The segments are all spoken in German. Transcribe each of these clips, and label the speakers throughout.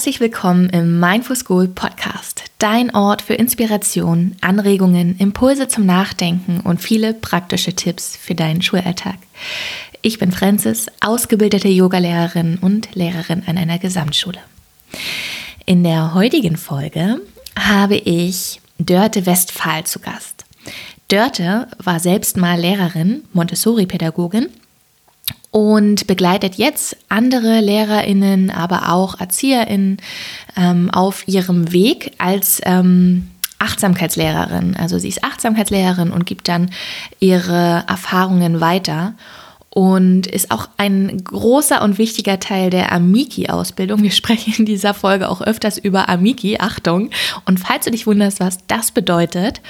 Speaker 1: Herzlich willkommen im Mindful School Podcast, dein Ort für Inspiration, Anregungen, Impulse zum Nachdenken und viele praktische Tipps für deinen Schulalltag. Ich bin Francis, ausgebildete Yogalehrerin und Lehrerin an einer Gesamtschule. In der heutigen Folge habe ich Dörte Westphal zu Gast. Dörte war selbst mal Lehrerin, Montessori-Pädagogin und begleitet jetzt andere Lehrerinnen, aber auch Erzieherinnen ähm, auf ihrem Weg als ähm, Achtsamkeitslehrerin. Also sie ist Achtsamkeitslehrerin und gibt dann ihre Erfahrungen weiter und ist auch ein großer und wichtiger Teil der Amiki-Ausbildung. Wir sprechen in dieser Folge auch öfters über Amiki, Achtung. Und falls du dich wunderst, was das bedeutet,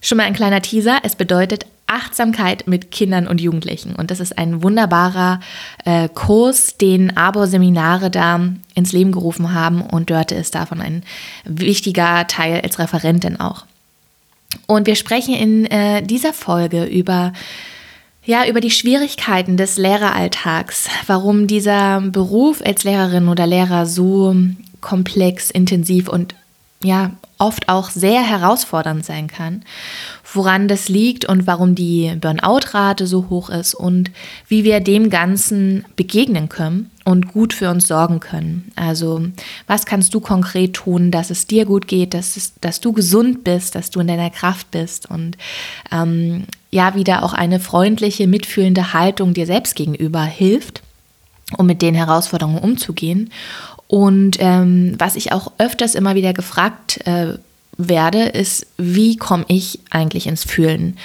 Speaker 1: schon mal ein kleiner Teaser, es bedeutet Achtsamkeit mit Kindern und Jugendlichen. Und das ist ein wunderbarer äh, Kurs, den Abo-Seminare da ins Leben gerufen haben. Und Dörte ist davon ein wichtiger Teil als Referentin auch. Und wir sprechen in äh, dieser Folge über ja, über die Schwierigkeiten des Lehreralltags, warum dieser Beruf als Lehrerin oder Lehrer so komplex, intensiv und ja, oft auch sehr herausfordernd sein kann, woran das liegt und warum die Burnout-Rate so hoch ist und wie wir dem Ganzen begegnen können und gut für uns sorgen können. Also was kannst du konkret tun, dass es dir gut geht, dass, es, dass du gesund bist, dass du in deiner Kraft bist und ähm, ja wieder auch eine freundliche, mitfühlende Haltung dir selbst gegenüber hilft, um mit den Herausforderungen umzugehen. Und ähm, was ich auch öfters immer wieder gefragt äh, werde, ist, wie komme ich eigentlich ins Fühlen?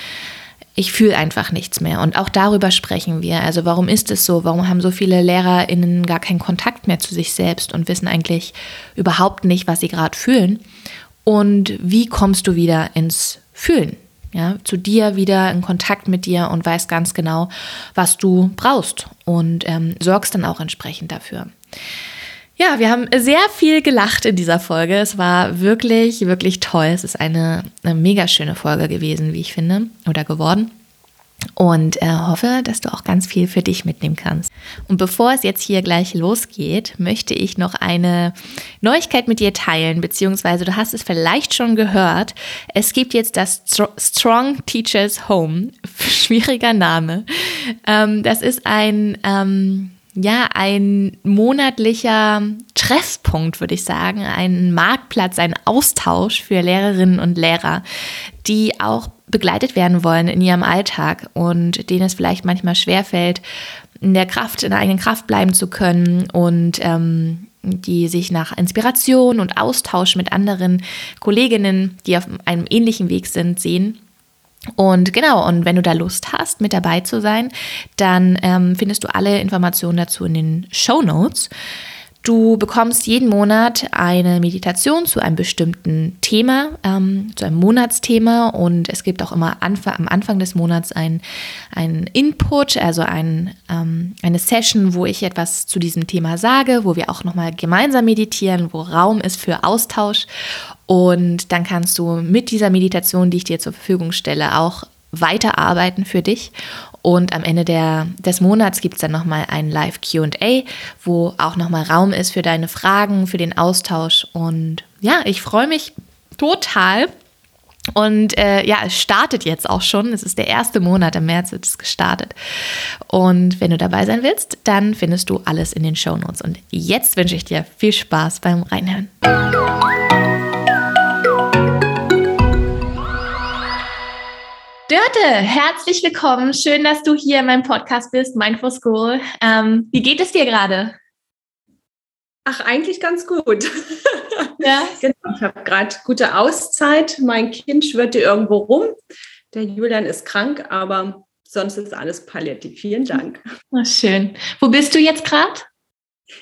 Speaker 1: Ich fühle einfach nichts mehr. Und auch darüber sprechen wir. Also warum ist es so? Warum haben so viele LehrerInnen gar keinen Kontakt mehr zu sich selbst und wissen eigentlich überhaupt nicht, was sie gerade fühlen? Und wie kommst du wieder ins Fühlen? Ja, zu dir wieder in Kontakt mit dir und weißt ganz genau, was du brauchst und ähm, sorgst dann auch entsprechend dafür. Ja, wir haben sehr viel gelacht in dieser Folge. Es war wirklich, wirklich toll. Es ist eine, eine mega schöne Folge gewesen, wie ich finde, oder geworden. Und äh, hoffe, dass du auch ganz viel für dich mitnehmen kannst. Und bevor es jetzt hier gleich losgeht, möchte ich noch eine Neuigkeit mit dir teilen, beziehungsweise du hast es vielleicht schon gehört. Es gibt jetzt das Strong Teachers Home. Schwieriger Name. Ähm, das ist ein ähm, ja, ein monatlicher Treffpunkt, würde ich sagen, ein Marktplatz, ein Austausch für Lehrerinnen und Lehrer, die auch begleitet werden wollen in ihrem Alltag und denen es vielleicht manchmal schwerfällt, in der Kraft, in der eigenen Kraft bleiben zu können und ähm, die sich nach Inspiration und Austausch mit anderen Kolleginnen, die auf einem ähnlichen Weg sind, sehen und genau, und wenn du da Lust hast, mit dabei zu sein, dann ähm, findest du alle Informationen dazu in den Show Notes. Du bekommst jeden Monat eine Meditation zu einem bestimmten Thema, ähm, zu einem Monatsthema und es gibt auch immer Anf am Anfang des Monats ein, ein Input, also ein, ähm, eine Session, wo ich etwas zu diesem Thema sage, wo wir auch nochmal gemeinsam meditieren, wo Raum ist für Austausch und dann kannst du mit dieser Meditation, die ich dir zur Verfügung stelle, auch weiterarbeiten für dich. Und am Ende der, des Monats gibt es dann nochmal ein Live QA, wo auch nochmal Raum ist für deine Fragen, für den Austausch. Und ja, ich freue mich total. Und äh, ja, es startet jetzt auch schon. Es ist der erste Monat, im März wird es gestartet. Und wenn du dabei sein willst, dann findest du alles in den Show Notes. Und jetzt wünsche ich dir viel Spaß beim Reinhören. Dörte, herzlich willkommen. Schön, dass du hier in meinem Podcast bist, Mindful School. Ähm, wie geht es dir gerade?
Speaker 2: Ach, eigentlich ganz gut. Ja. genau, ich habe gerade gute Auszeit. Mein Kind schwirrte irgendwo rum. Der Julian ist krank, aber sonst ist alles palliativ. Vielen Dank.
Speaker 1: Ach, schön. Wo bist du jetzt gerade?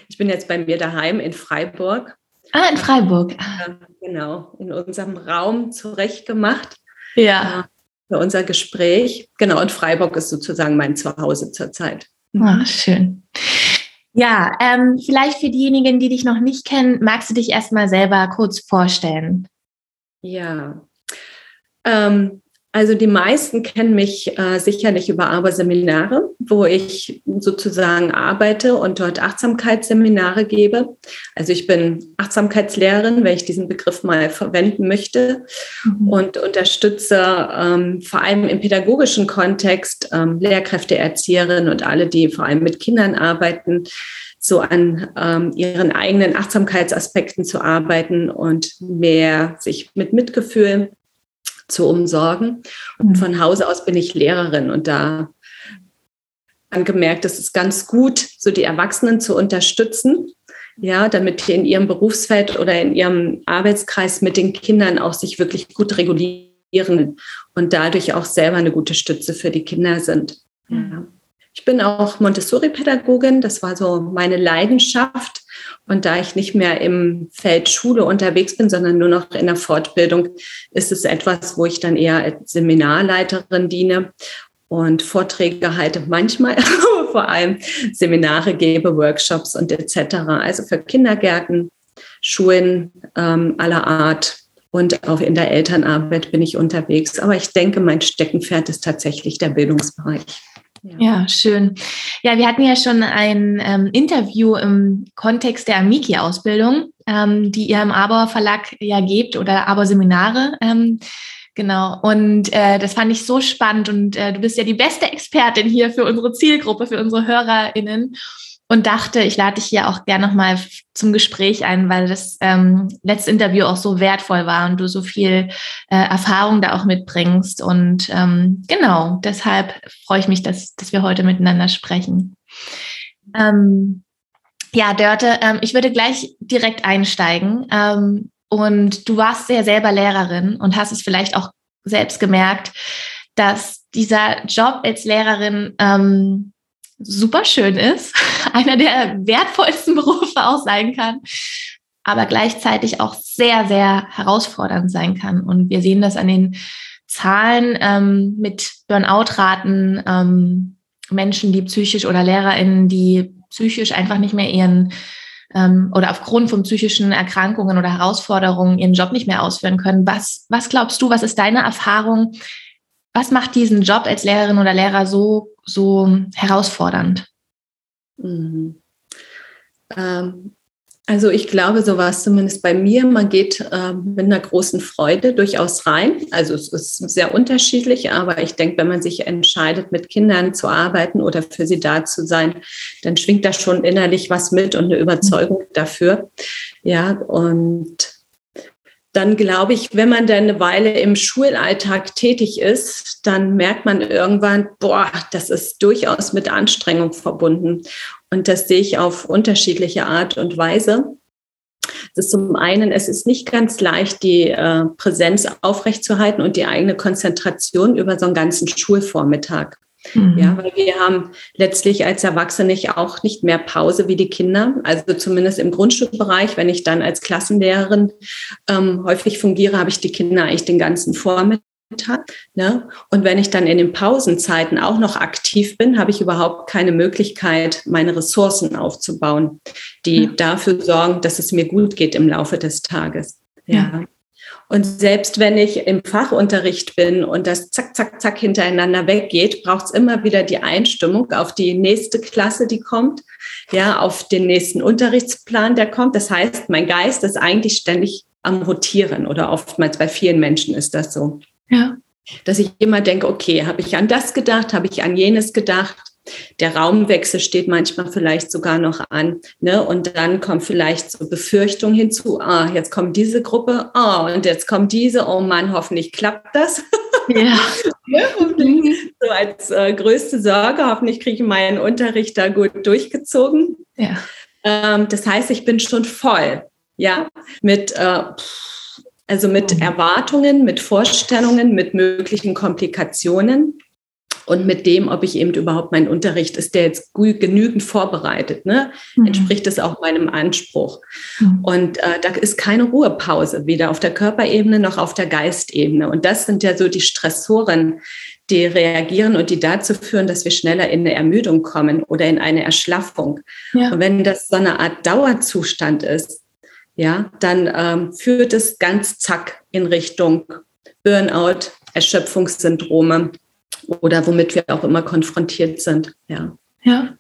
Speaker 2: Ich bin jetzt bei mir daheim in Freiburg.
Speaker 1: Ah, in Freiburg.
Speaker 2: Genau, in unserem Raum zurechtgemacht.
Speaker 1: Ja
Speaker 2: für unser Gespräch. Genau, und Freiburg ist sozusagen mein Zuhause zurzeit.
Speaker 1: Ach, schön. Ja, ähm, vielleicht für diejenigen, die dich noch nicht kennen, magst du dich erstmal selber kurz vorstellen?
Speaker 2: Ja, ähm, Also die meisten kennen mich äh, sicherlich über Aber-Seminare, wo ich sozusagen arbeite und dort Achtsamkeitsseminare gebe. Also ich bin Achtsamkeitslehrerin, wenn ich diesen Begriff mal verwenden möchte, mhm. und unterstütze ähm, vor allem im pädagogischen Kontext ähm, Lehrkräfte, Erzieherinnen und alle, die vor allem mit Kindern arbeiten, so an ähm, ihren eigenen Achtsamkeitsaspekten zu arbeiten und mehr sich mit Mitgefühl zu umsorgen. Und mhm. von Hause aus bin ich Lehrerin und da angemerkt, es ist ganz gut, so die Erwachsenen zu unterstützen, ja, damit die in ihrem Berufsfeld oder in ihrem Arbeitskreis mit den Kindern auch sich wirklich gut regulieren und dadurch auch selber eine gute Stütze für die Kinder sind. Ja. Ich bin auch Montessori-Pädagogin, das war so meine Leidenschaft. Und da ich nicht mehr im Feld Schule unterwegs bin, sondern nur noch in der Fortbildung, ist es etwas, wo ich dann eher als Seminarleiterin diene und Vorträge halte manchmal, vor allem Seminare gebe, Workshops und etc. Also für Kindergärten, Schulen ähm, aller Art und auch in der Elternarbeit bin ich unterwegs. Aber ich denke, mein Steckenpferd ist tatsächlich der Bildungsbereich.
Speaker 1: Ja. schön. Ja, wir hatten ja schon ein ähm, Interview im Kontext der Amiki-Ausbildung, ähm, die ihr im Abauer Verlag ja gebt oder Abauer Seminare. Ähm, genau. Und äh, das fand ich so spannend und äh, du bist ja die beste Expertin hier für unsere Zielgruppe, für unsere HörerInnen und dachte, ich lade dich hier auch gerne nochmal zum Gespräch ein, weil das ähm, letzte Interview auch so wertvoll war und du so viel äh, Erfahrung da auch mitbringst. Und ähm, genau, deshalb freue ich mich, dass, dass wir heute miteinander sprechen. Ähm, ja, Dörte, ähm, ich würde gleich direkt einsteigen. Ähm, und du warst ja selber Lehrerin und hast es vielleicht auch selbst gemerkt, dass dieser Job als Lehrerin ähm, super schön ist, einer der wertvollsten Berufe auch sein kann, aber gleichzeitig auch sehr, sehr herausfordernd sein kann. Und wir sehen das an den Zahlen ähm, mit Burnout-Raten, ähm, Menschen, die psychisch oder LehrerInnen, die psychisch einfach nicht mehr ihren ähm, oder aufgrund von psychischen Erkrankungen oder Herausforderungen ihren Job nicht mehr ausführen können. Was, was glaubst du, was ist deine Erfahrung? Was macht diesen Job als Lehrerin oder Lehrer so so herausfordernd?
Speaker 2: Mhm. Ähm, also ich glaube, so war es zumindest bei mir. Man geht äh, mit einer großen Freude durchaus rein. Also es ist sehr unterschiedlich, aber ich denke, wenn man sich entscheidet, mit Kindern zu arbeiten oder für sie da zu sein, dann schwingt da schon innerlich was mit und eine Überzeugung dafür. Ja, und dann glaube ich, wenn man dann eine Weile im Schulalltag tätig ist, dann merkt man irgendwann, boah, das ist durchaus mit Anstrengung verbunden. Und das sehe ich auf unterschiedliche Art und Weise. Das ist zum einen, es ist nicht ganz leicht, die äh, Präsenz aufrechtzuerhalten und die eigene Konzentration über so einen ganzen Schulvormittag. Mhm. Ja, weil wir haben letztlich als Erwachsene auch nicht mehr Pause wie die Kinder. Also zumindest im Grundschulbereich, wenn ich dann als Klassenlehrerin ähm, häufig fungiere, habe ich die Kinder eigentlich den ganzen Vormittag. Ne? Und wenn ich dann in den Pausenzeiten auch noch aktiv bin, habe ich überhaupt keine Möglichkeit, meine Ressourcen aufzubauen, die ja. dafür sorgen, dass es mir gut geht im Laufe des Tages. ja. ja. Und selbst wenn ich im Fachunterricht bin und das zack, zack, zack hintereinander weggeht, braucht es immer wieder die Einstimmung auf die nächste Klasse, die kommt, ja, auf den nächsten Unterrichtsplan, der kommt. Das heißt, mein Geist ist eigentlich ständig am Rotieren oder oftmals bei vielen Menschen ist das so. Ja. Dass ich immer denke, okay, habe ich an das gedacht, habe ich an jenes gedacht, der Raumwechsel steht manchmal vielleicht sogar noch an. Ne? Und dann kommt vielleicht so Befürchtung hinzu, ah, jetzt kommt diese Gruppe, ah, und jetzt kommt diese, oh Mann, hoffentlich klappt das. Ja. mhm. so als äh, größte Sorge, hoffentlich kriege ich meinen Unterricht da gut durchgezogen. Ja. Ähm, das heißt, ich bin schon voll, ja, mit äh, also mit mhm. Erwartungen, mit Vorstellungen, mit möglichen Komplikationen und mit dem, ob ich eben überhaupt mein Unterricht ist, der jetzt genügend vorbereitet, ne? Mhm. entspricht es auch meinem Anspruch. Mhm. Und äh, da ist keine Ruhepause, weder auf der Körperebene noch auf der Geistebene. Und das sind ja so die Stressoren, die reagieren und die dazu führen, dass wir schneller in eine Ermüdung kommen oder in eine Erschlaffung. Ja. Und wenn das so eine Art Dauerzustand ist, ja, dann ähm, führt es ganz zack in Richtung Burnout, Erschöpfungssyndrome oder womit wir auch immer konfrontiert sind. Ja.
Speaker 1: Ja.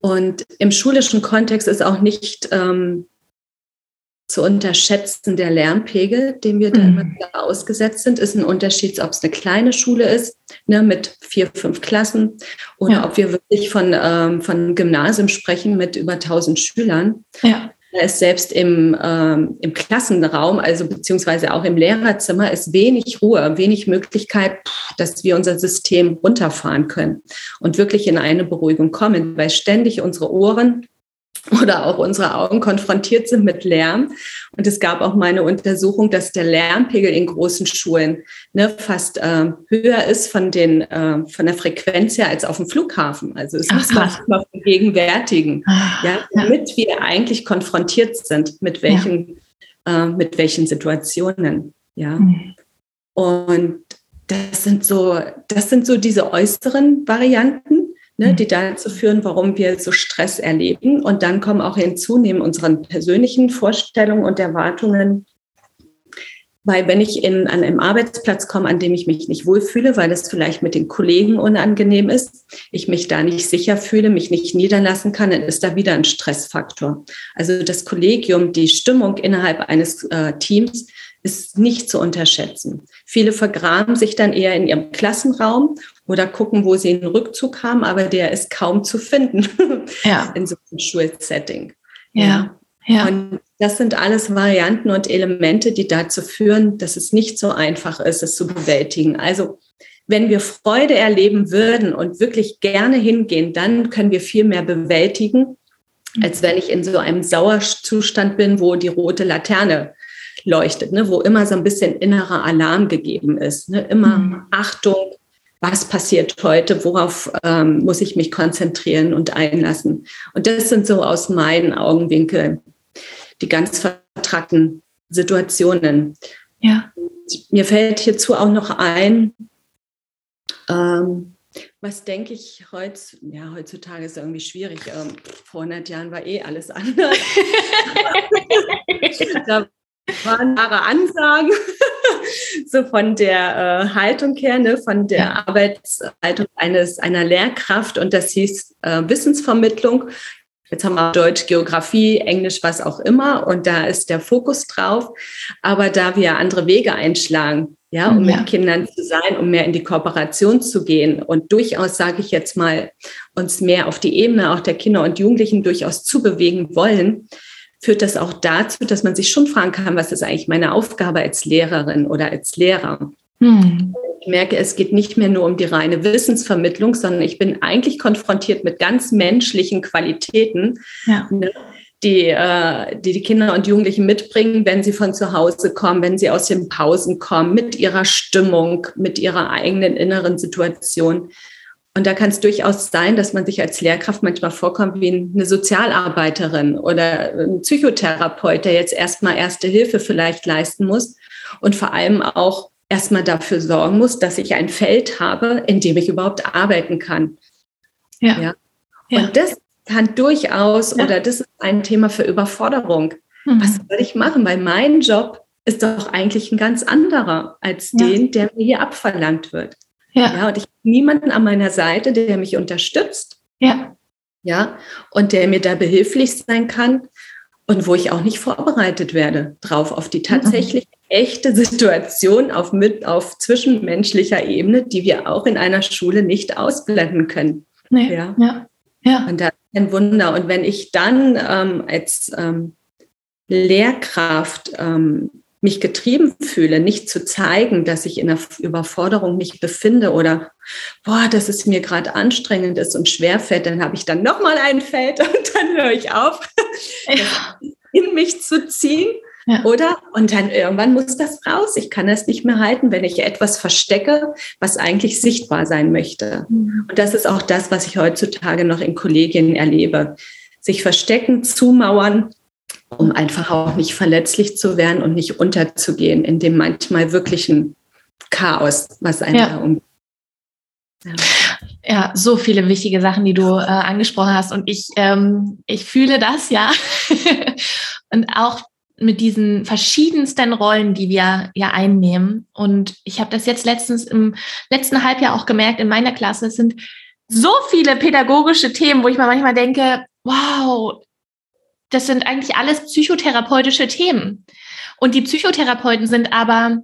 Speaker 2: Und im schulischen Kontext ist auch nicht ähm, zu unterschätzen der Lernpegel, dem wir mhm. da immer wieder ausgesetzt sind, ist ein Unterschied, ob es eine kleine Schule ist, ne, mit vier, fünf Klassen, oder ja. ob wir wirklich von, ähm, von Gymnasium sprechen mit über 1000 Schülern.
Speaker 1: Ja.
Speaker 2: Ist selbst im, ähm, im Klassenraum, also beziehungsweise auch im Lehrerzimmer, ist wenig Ruhe, wenig Möglichkeit, dass wir unser System runterfahren können und wirklich in eine Beruhigung kommen, weil ständig unsere Ohren oder auch unsere Augen konfrontiert sind mit Lärm. Und es gab auch mal eine Untersuchung, dass der Lärmpegel in großen Schulen ne, fast äh, höher ist von, den, äh, von der Frequenz her als auf dem Flughafen. Also es muss man sich mal vergegenwärtigen, ah, ja, damit wir eigentlich konfrontiert sind mit welchen, ja. äh, mit welchen Situationen. Ja. Mhm. Und das sind so, das sind so diese äußeren Varianten ne, die dazu führen, warum wir so Stress erleben. Und dann kommen auch hinzu, neben unseren persönlichen Vorstellungen und Erwartungen, weil wenn ich in, an einem Arbeitsplatz komme, an dem ich mich nicht wohlfühle, weil es vielleicht mit den Kollegen unangenehm ist, ich mich da nicht sicher fühle, mich nicht niederlassen kann, dann ist da wieder ein Stressfaktor. Also das Kollegium, die Stimmung innerhalb eines äh, Teams ist nicht zu unterschätzen. Viele vergraben sich dann eher in ihrem Klassenraum oder gucken, wo sie einen Rückzug haben, aber der ist kaum zu finden ja. in so einem Schulsetting.
Speaker 1: Ja. ja.
Speaker 2: Und das sind alles Varianten und Elemente, die dazu führen, dass es nicht so einfach ist, es zu bewältigen. Also wenn wir Freude erleben würden und wirklich gerne hingehen, dann können wir viel mehr bewältigen, als wenn ich in so einem Sauerzustand bin, wo die rote Laterne leuchtet, ne, wo immer so ein bisschen innerer Alarm gegeben ist. Ne, immer mhm. Achtung, was passiert heute, worauf ähm, muss ich mich konzentrieren und einlassen. Und das sind so aus meinen Augenwinkeln die ganz vertrackten Situationen.
Speaker 1: Ja.
Speaker 2: Mir fällt hierzu auch noch ein, ähm, was denke ich heutz, ja, heutzutage ist irgendwie schwierig. Ähm, vor 100 Jahren war eh alles anders. da waren klare Ansagen, so von der äh, Haltung her, ne, von der ja. Arbeitshaltung eines, einer Lehrkraft und das hieß äh, Wissensvermittlung. Jetzt haben wir Deutsch, Geografie, Englisch, was auch immer und da ist der Fokus drauf. Aber da wir andere Wege einschlagen, ja, um ja. mit Kindern zu sein, um mehr in die Kooperation zu gehen und durchaus, sage ich jetzt mal, uns mehr auf die Ebene auch der Kinder und Jugendlichen durchaus zu bewegen wollen, führt das auch dazu, dass man sich schon fragen kann, was ist eigentlich meine Aufgabe als Lehrerin oder als Lehrer? Hm. Ich merke, es geht nicht mehr nur um die reine Wissensvermittlung, sondern ich bin eigentlich konfrontiert mit ganz menschlichen Qualitäten, ja. ne, die, äh, die die Kinder und Jugendlichen mitbringen, wenn sie von zu Hause kommen, wenn sie aus den Pausen kommen, mit ihrer Stimmung, mit ihrer eigenen inneren Situation. Und da kann es durchaus sein, dass man sich als Lehrkraft manchmal vorkommt wie eine Sozialarbeiterin oder ein Psychotherapeut, der jetzt erstmal erste Hilfe vielleicht leisten muss und vor allem auch erstmal dafür sorgen muss, dass ich ein Feld habe, in dem ich überhaupt arbeiten kann. Ja. ja. ja. Und das kann durchaus ja. oder das ist ein Thema für Überforderung. Mhm. Was soll ich machen? Weil mein Job ist doch eigentlich ein ganz anderer als den, der mir hier abverlangt wird. Ja. ja und ich habe niemanden an meiner Seite, der mich unterstützt.
Speaker 1: Ja.
Speaker 2: Ja. Und der mir da behilflich sein kann und wo ich auch nicht vorbereitet werde drauf auf die tatsächlich mhm. echte Situation auf, mit, auf zwischenmenschlicher Ebene, die wir auch in einer Schule nicht ausblenden können.
Speaker 1: Nee. Ja. ja.
Speaker 2: ja. Und das ist ein Wunder. Und wenn ich dann ähm, als ähm, Lehrkraft ähm, mich getrieben fühle, nicht zu zeigen, dass ich in einer Überforderung mich befinde oder boah, dass es mir gerade anstrengend ist und schwerfällt, dann habe ich dann noch mal ein Feld und dann höre ich auf, ja. in mich zu ziehen. Ja. Oder? Und dann irgendwann muss das raus. Ich kann das nicht mehr halten, wenn ich etwas verstecke, was eigentlich sichtbar sein möchte. Mhm. Und das ist auch das, was ich heutzutage noch in Kollegien erlebe. Sich verstecken, zumauern, um einfach auch nicht verletzlich zu werden und nicht unterzugehen in dem manchmal wirklichen Chaos, was einen ja. da um.
Speaker 1: Ja. ja. so viele wichtige Sachen, die du äh, angesprochen hast. Und ich, ähm, ich fühle das, ja. und auch mit diesen verschiedensten Rollen, die wir ja einnehmen. Und ich habe das jetzt letztens im letzten Halbjahr auch gemerkt in meiner Klasse. Es sind so viele pädagogische Themen, wo ich mir manchmal denke, wow, das sind eigentlich alles psychotherapeutische Themen. Und die Psychotherapeuten sind aber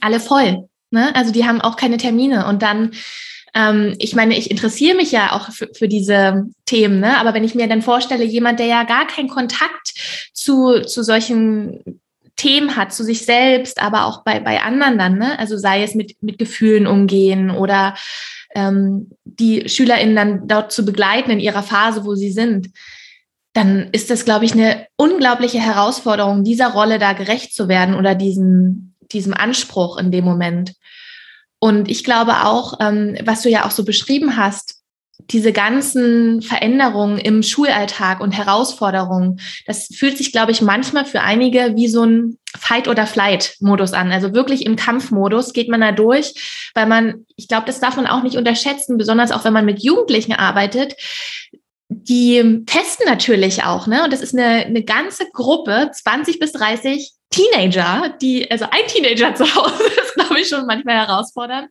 Speaker 1: alle voll. Ne? Also die haben auch keine Termine. Und dann, ähm, ich meine, ich interessiere mich ja auch für, für diese Themen, ne? aber wenn ich mir dann vorstelle, jemand, der ja gar keinen Kontakt zu, zu solchen Themen hat, zu sich selbst, aber auch bei, bei anderen dann, ne? also sei es mit, mit Gefühlen umgehen oder ähm, die SchülerInnen dann dort zu begleiten in ihrer Phase, wo sie sind, dann ist das, glaube ich, eine unglaubliche Herausforderung, dieser Rolle da gerecht zu werden oder diesem, diesem Anspruch in dem Moment. Und ich glaube auch, ähm, was du ja auch so beschrieben hast, diese ganzen Veränderungen im Schulalltag und Herausforderungen, das fühlt sich, glaube ich, manchmal für einige wie so ein Fight- oder Flight-Modus an. Also wirklich im Kampfmodus geht man da durch, weil man, ich glaube, das darf man auch nicht unterschätzen, besonders auch wenn man mit Jugendlichen arbeitet. Die testen natürlich auch, ne? Und das ist eine, eine ganze Gruppe, 20 bis 30 Teenager, die, also ein Teenager zu Hause ist, glaube ich, schon manchmal herausfordernd.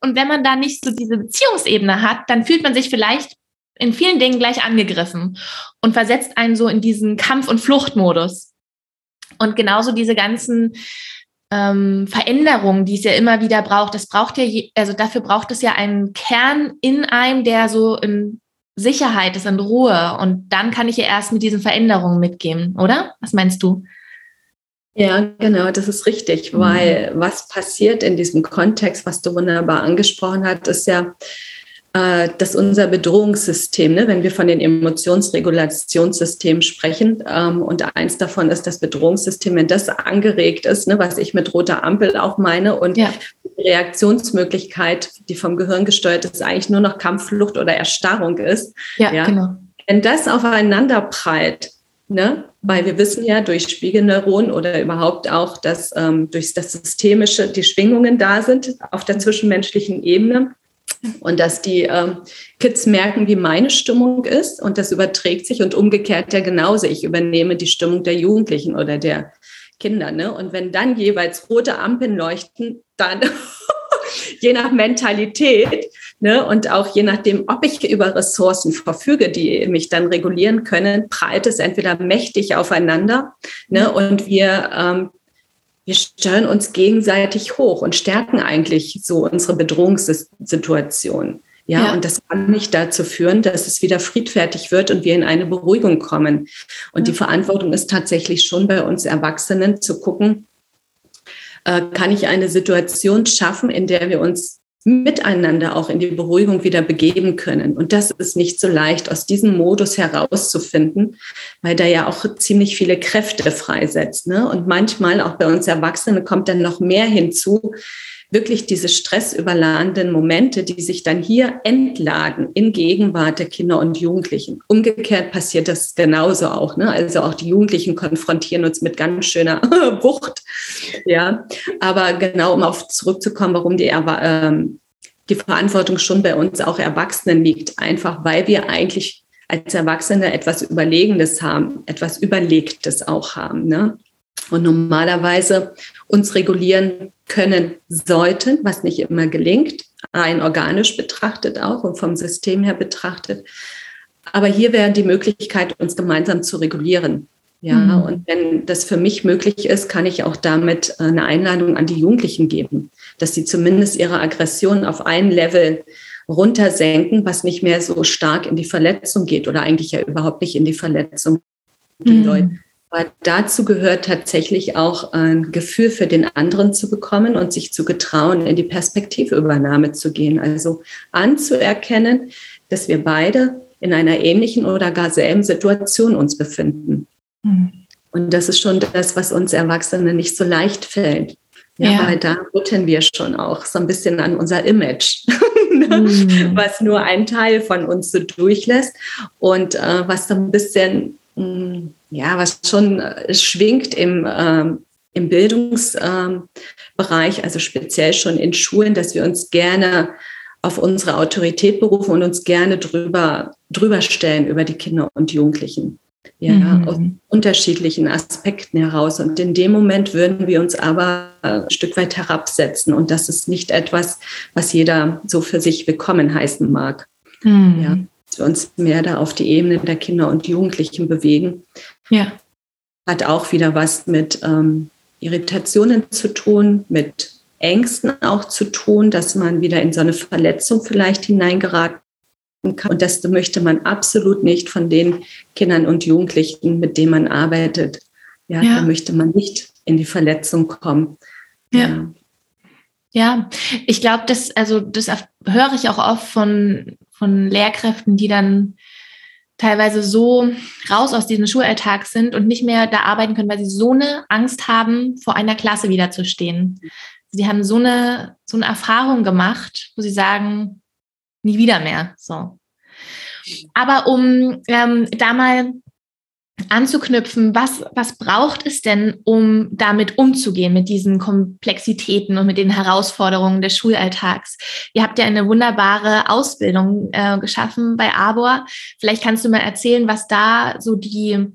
Speaker 1: Und wenn man da nicht so diese Beziehungsebene hat, dann fühlt man sich vielleicht in vielen Dingen gleich angegriffen und versetzt einen so in diesen Kampf- und Fluchtmodus. Und genauso diese ganzen ähm, Veränderungen, die es ja immer wieder braucht, das braucht ja, je, also dafür braucht es ja einen Kern in einem, der so in Sicherheit ist, in Ruhe. Und dann kann ich ja erst mit diesen Veränderungen mitgehen, oder? Was meinst du?
Speaker 2: Ja, genau, das ist richtig, mhm. weil was passiert in diesem Kontext, was du wunderbar angesprochen hast, ist ja, äh, dass unser Bedrohungssystem, ne, wenn wir von den Emotionsregulationssystemen sprechen, ähm, und eins davon ist das Bedrohungssystem, wenn das angeregt ist, ne, was ich mit roter Ampel auch meine, und ja. die Reaktionsmöglichkeit, die vom Gehirn gesteuert ist, eigentlich nur noch Kampfflucht oder Erstarrung ist. Ja, ja. genau. Wenn das aufeinander prallt, Ne? Weil wir wissen ja durch Spiegelneuronen oder überhaupt auch, dass ähm, durch das Systemische die Schwingungen da sind auf der zwischenmenschlichen Ebene und dass die ähm, Kids merken, wie meine Stimmung ist und das überträgt sich und umgekehrt ja genauso. Ich übernehme die Stimmung der Jugendlichen oder der Kinder. Ne? Und wenn dann jeweils rote Ampeln leuchten, dann je nach Mentalität ne, und auch je nachdem, ob ich über Ressourcen verfüge, die mich dann regulieren können, prallt es entweder mächtig aufeinander ne, und wir ähm, wir steuern uns gegenseitig hoch und stärken eigentlich so unsere Bedrohungssituation. Ja, ja, und das kann nicht dazu führen, dass es wieder friedfertig wird und wir in eine Beruhigung kommen. Und ja. die Verantwortung ist tatsächlich schon bei uns Erwachsenen zu gucken, äh, kann ich eine Situation schaffen, in der wir uns miteinander auch in die Beruhigung wieder begeben können. Und das ist nicht so leicht, aus diesem Modus herauszufinden, weil da ja auch ziemlich viele Kräfte freisetzt. Ne? Und manchmal auch bei uns Erwachsenen kommt dann noch mehr hinzu, wirklich diese stressüberladenden Momente, die sich dann hier entladen in Gegenwart der Kinder und Jugendlichen. Umgekehrt passiert das genauso auch. Ne? Also auch die Jugendlichen konfrontieren uns mit ganz schöner Wucht. Ja, aber genau, um auf zurückzukommen, warum die, ähm, die Verantwortung schon bei uns auch Erwachsenen liegt, einfach weil wir eigentlich als Erwachsene etwas Überlegendes haben, etwas Überlegtes auch haben. Ne? Und normalerweise uns regulieren können sollten, was nicht immer gelingt, rein organisch betrachtet auch und vom System her betrachtet. Aber hier wäre die Möglichkeit, uns gemeinsam zu regulieren. Ja, mhm. und wenn das für mich möglich ist, kann ich auch damit eine Einladung an die Jugendlichen geben, dass sie zumindest ihre Aggression auf ein Level runtersenken, was nicht mehr so stark in die Verletzung geht oder eigentlich ja überhaupt nicht in die Verletzung geht. Mhm. Aber dazu gehört tatsächlich auch ein Gefühl für den anderen zu bekommen und sich zu getrauen, in die Perspektivübernahme zu gehen. Also anzuerkennen, dass wir beide in einer ähnlichen oder gar selben Situation uns befinden. Mhm. Und das ist schon das, was uns Erwachsenen nicht so leicht fällt. Ja, ja. weil da rütteln wir schon auch so ein bisschen an unser Image, mhm. was nur ein Teil von uns so durchlässt und äh, was so ein bisschen Mm, ja, was schon äh, schwingt im, ähm, im Bildungsbereich, ähm, also speziell schon in Schulen, dass wir uns gerne auf unsere Autorität berufen und uns gerne drüber, drüber stellen über die Kinder und Jugendlichen. ja, mhm. aus unterschiedlichen Aspekten heraus. Und in dem Moment würden wir uns aber ein Stück weit herabsetzen. Und das ist nicht etwas, was jeder so für sich willkommen heißen mag. Mhm. Ja, dass wir uns mehr da auf die Ebene der Kinder und Jugendlichen bewegen. Ja. Hat auch wieder was mit ähm, Irritationen zu tun, mit Ängsten auch zu tun, dass man wieder in so eine Verletzung vielleicht hineingeraten kann. Und das möchte man absolut nicht von den Kindern und Jugendlichen, mit denen man arbeitet. Ja, ja. da möchte man nicht in die Verletzung kommen.
Speaker 1: Ja. ja. Ja, ich glaube, das, also das höre ich auch oft von, von Lehrkräften, die dann teilweise so raus aus diesem Schulalltag sind und nicht mehr da arbeiten können, weil sie so eine Angst haben, vor einer Klasse wiederzustehen. Sie haben so eine, so eine Erfahrung gemacht, wo sie sagen, nie wieder mehr. So. Aber um ähm, da mal anzuknüpfen, was, was braucht es denn, um damit umzugehen, mit diesen Komplexitäten und mit den Herausforderungen des Schulalltags? Ihr habt ja eine wunderbare Ausbildung äh, geschaffen bei Arbor. Vielleicht kannst du mal erzählen, was da so die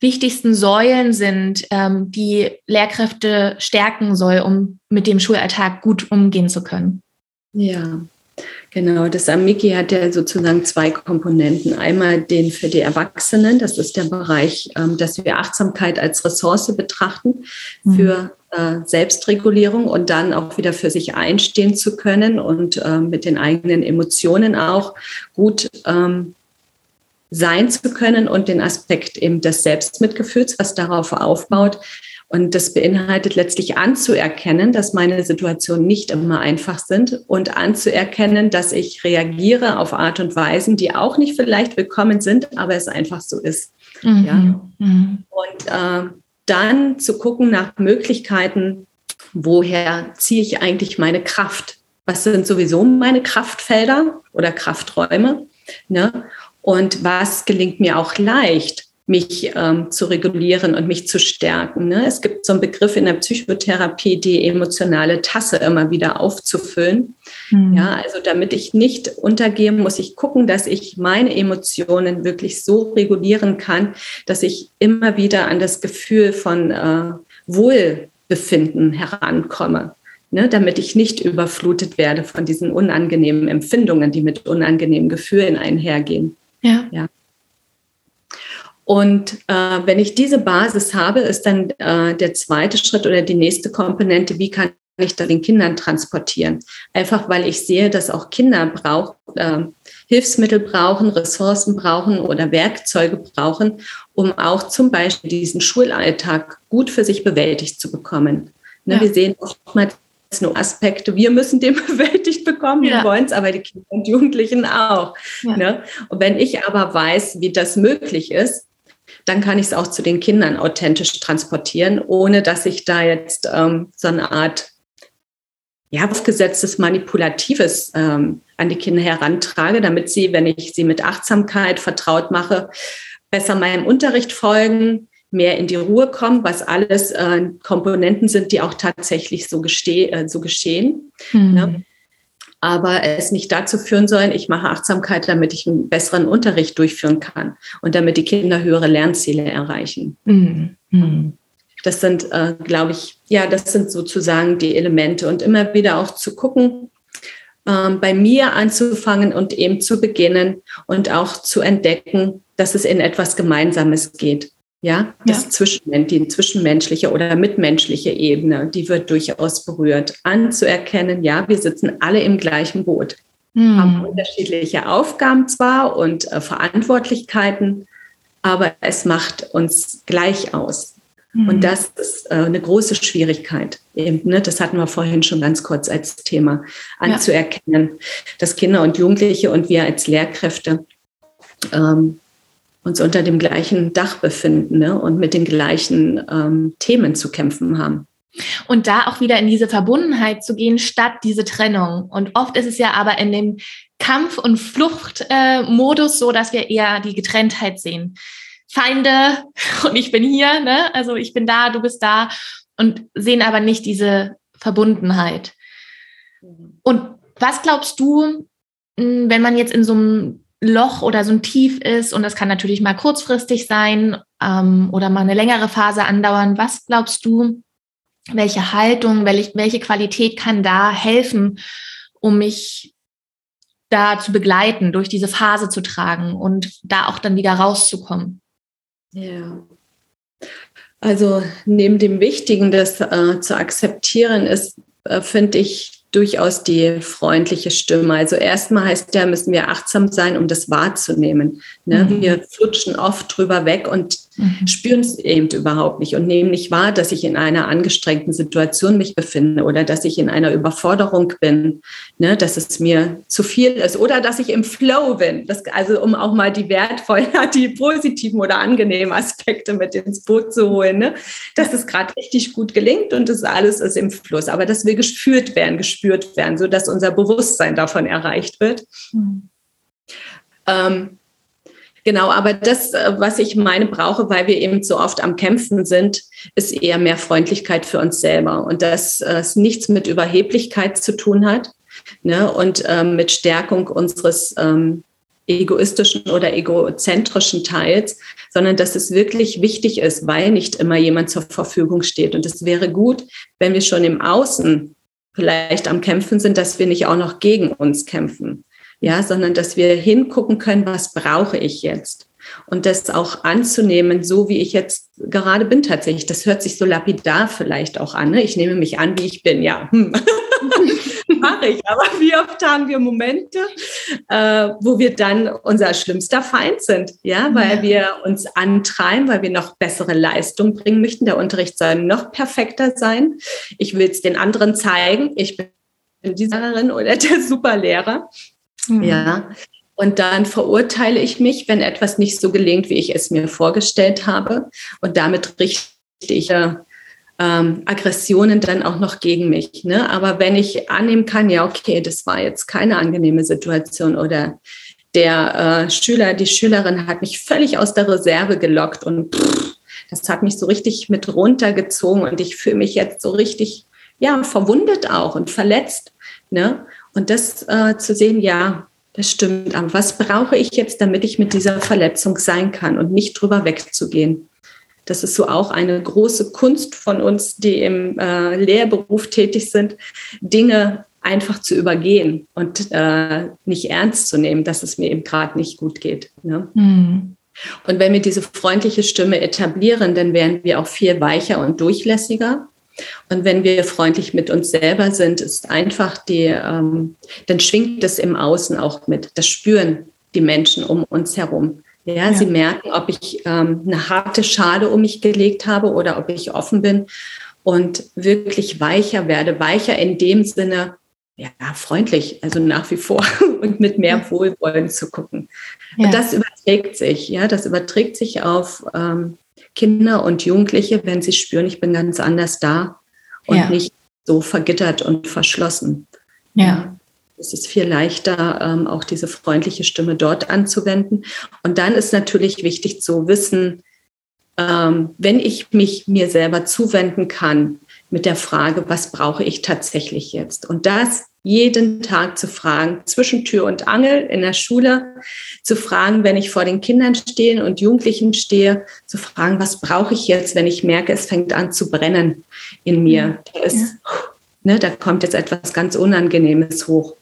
Speaker 1: wichtigsten Säulen sind, ähm, die Lehrkräfte stärken soll, um mit dem Schulalltag gut umgehen zu können.
Speaker 2: Ja, Genau, das Amiki hat ja sozusagen zwei Komponenten. Einmal den für die Erwachsenen, das ist der Bereich, ähm, dass wir Achtsamkeit als Ressource betrachten für äh, Selbstregulierung und dann auch wieder für sich einstehen zu können und äh, mit den eigenen Emotionen auch gut ähm, sein zu können und den Aspekt eben des Selbstmitgefühls, was darauf aufbaut, und das beinhaltet letztlich anzuerkennen, dass meine Situationen nicht immer einfach sind und anzuerkennen, dass ich reagiere auf Art und Weisen, die auch nicht vielleicht willkommen sind, aber es einfach so ist. Mhm. Ja? Mhm. Und äh, dann zu gucken nach Möglichkeiten, woher ziehe ich eigentlich meine Kraft? Was sind sowieso meine Kraftfelder oder Krafträume? Ne? Und was gelingt mir auch leicht? Mich ähm, zu regulieren und mich zu stärken. Ne? Es gibt so einen Begriff in der Psychotherapie, die emotionale Tasse immer wieder aufzufüllen. Mhm. Ja, also damit ich nicht untergehe, muss ich gucken, dass ich meine Emotionen wirklich so regulieren kann, dass ich immer wieder an das Gefühl von äh, Wohlbefinden herankomme. Ne, damit ich nicht überflutet werde von diesen unangenehmen Empfindungen, die mit unangenehmen Gefühlen einhergehen. Ja. ja. Und äh, wenn ich diese Basis habe, ist dann äh, der zweite Schritt oder die nächste Komponente, wie kann ich da den Kindern transportieren? Einfach weil ich sehe, dass auch Kinder brauchen, äh, Hilfsmittel brauchen, Ressourcen brauchen oder Werkzeuge brauchen, um auch zum Beispiel diesen Schulalltag gut für sich bewältigt zu bekommen. Ne, ja. Wir sehen oftmals nur Aspekte, wir müssen den bewältigt bekommen, ja. wir wollen es, aber die Kinder und Jugendlichen auch. Ja. Ne? Und wenn ich aber weiß, wie das möglich ist, dann kann ich es auch zu den Kindern authentisch transportieren, ohne dass ich da jetzt ähm, so eine Art ja, aufgesetztes Manipulatives ähm, an die Kinder herantrage, damit sie, wenn ich sie mit Achtsamkeit vertraut mache, besser meinem Unterricht folgen, mehr in die Ruhe kommen, was alles äh, Komponenten sind, die auch tatsächlich so, äh, so geschehen. Mhm. Ne? Aber es nicht dazu führen sollen, ich mache Achtsamkeit, damit ich einen besseren Unterricht durchführen kann und damit die Kinder höhere Lernziele erreichen. Mhm. Das sind, äh, glaube ich, ja, das sind sozusagen die Elemente und immer wieder auch zu gucken, ähm, bei mir anzufangen und eben zu beginnen und auch zu entdecken, dass es in etwas Gemeinsames geht. Ja, das ja. Zwischen, die zwischenmenschliche oder mitmenschliche Ebene, die wird durchaus berührt. Anzuerkennen, ja, wir sitzen alle im gleichen Boot, hm. haben unterschiedliche Aufgaben zwar und äh, Verantwortlichkeiten, aber es macht uns gleich aus. Hm. Und das ist äh, eine große Schwierigkeit. Eben, ne? Das hatten wir vorhin schon ganz kurz als Thema. Anzuerkennen, ja. dass Kinder und Jugendliche und wir als Lehrkräfte ähm, uns unter dem gleichen Dach befinden ne? und mit den gleichen ähm, Themen zu kämpfen haben.
Speaker 1: Und da auch wieder in diese Verbundenheit zu gehen, statt diese Trennung. Und oft ist es ja aber in dem Kampf- und Fluchtmodus äh, so, dass wir eher die Getrenntheit sehen. Feinde und ich bin hier, ne? Also ich bin da, du bist da und sehen aber nicht diese Verbundenheit. Und was glaubst du, hm, wenn man jetzt in so einem Loch oder so ein Tief ist und das kann natürlich mal kurzfristig sein ähm, oder mal eine längere Phase andauern. Was glaubst du, welche Haltung, welche, Qualität kann da helfen, um mich da zu begleiten, durch diese Phase zu tragen und da auch dann wieder rauszukommen?
Speaker 2: Ja. Also neben dem Wichtigen, das äh, zu akzeptieren, ist, äh, finde ich, durchaus die freundliche Stimme. Also erstmal heißt ja, müssen wir achtsam sein, um das wahrzunehmen. Ne? Mhm. Wir flutschen oft drüber weg und mhm. spüren es eben überhaupt nicht und nehmen nicht wahr, dass ich in einer angestrengten Situation mich befinde oder dass ich in einer Überforderung bin, ne? dass es mir zu viel ist oder dass ich im Flow bin. Das, also um auch mal die wertvollen, die positiven oder angenehmen Aspekte mit ins Boot zu holen, ne? dass es gerade richtig gut gelingt und das alles ist im Fluss. Aber dass wir geführt werden, gespürt werden, sodass unser Bewusstsein davon erreicht wird. Mhm. Ähm, Genau, aber das, äh, was ich meine, brauche, weil wir eben so oft am Kämpfen sind, ist eher mehr Freundlichkeit für uns selber. Und dass äh, es nichts mit Überheblichkeit zu tun hat ne, und ähm, mit Stärkung unseres ähm, egoistischen oder egozentrischen Teils, sondern dass es wirklich wichtig ist, weil nicht immer jemand zur Verfügung steht. Und es wäre gut, wenn wir schon im Außen vielleicht am Kämpfen sind, dass wir nicht auch noch gegen uns kämpfen ja, sondern dass wir hingucken können, was brauche ich jetzt? Und das auch anzunehmen, so wie ich jetzt gerade bin tatsächlich. Das hört sich so lapidar vielleicht auch an. Ne? Ich nehme mich an, wie ich bin. Ja, hm. mache ich. Aber wie oft haben wir Momente, äh, wo wir dann unser schlimmster Feind sind, ja, weil ja. wir uns antreiben, weil wir noch bessere Leistung bringen möchten. Der Unterricht soll noch perfekter sein. Ich will es den anderen zeigen. Ich bin die Lehrerin oder der Superlehrer. Mhm. Ja. Und dann verurteile ich mich, wenn etwas nicht so gelingt, wie ich es mir vorgestellt habe. Und damit richte ich äh, ähm, Aggressionen dann auch noch gegen mich. Ne? Aber wenn ich annehmen kann, ja, okay, das war jetzt keine angenehme Situation oder der äh, Schüler, die Schülerin hat mich völlig aus der Reserve gelockt und pff, das hat mich so richtig mit runtergezogen und ich fühle mich jetzt so richtig, ja, verwundet auch und verletzt. Ne? Und das äh, zu sehen, ja, das stimmt. Aber was brauche ich jetzt, damit ich mit dieser Verletzung sein kann und nicht drüber wegzugehen? Das ist so auch eine große Kunst von uns, die im äh, Lehrberuf tätig sind, Dinge einfach zu übergehen und äh, nicht ernst zu nehmen, dass es mir eben gerade nicht gut geht. Ne? Mhm. Und wenn wir diese freundliche Stimme etablieren, dann werden wir auch viel weicher und durchlässiger. Und wenn wir freundlich mit uns selber sind, ist einfach die, ähm, dann schwingt es im Außen auch mit. Das spüren die Menschen um uns herum. Ja, ja. sie merken, ob ich ähm, eine harte Schale um mich gelegt habe oder ob ich offen bin und wirklich weicher werde. Weicher in dem Sinne, ja, freundlich, also nach wie vor und mit mehr Wohlwollen zu gucken. Ja. Und das überträgt sich, ja, das überträgt sich auf ähm, Kinder und Jugendliche, wenn sie spüren, ich bin ganz anders da und ja. nicht so vergittert und verschlossen. Ja. Es ist viel leichter, ähm, auch diese freundliche Stimme dort anzuwenden. Und dann ist natürlich wichtig zu wissen, ähm, wenn ich mich mir selber zuwenden kann mit der Frage, was brauche ich tatsächlich jetzt? Und das jeden Tag zu fragen, zwischen Tür und Angel in der Schule, zu fragen, wenn ich vor den Kindern stehe und Jugendlichen stehe, zu fragen, was brauche ich jetzt, wenn ich merke, es fängt an zu brennen in mir. Da, ist, ja. ne, da kommt jetzt etwas ganz Unangenehmes hoch.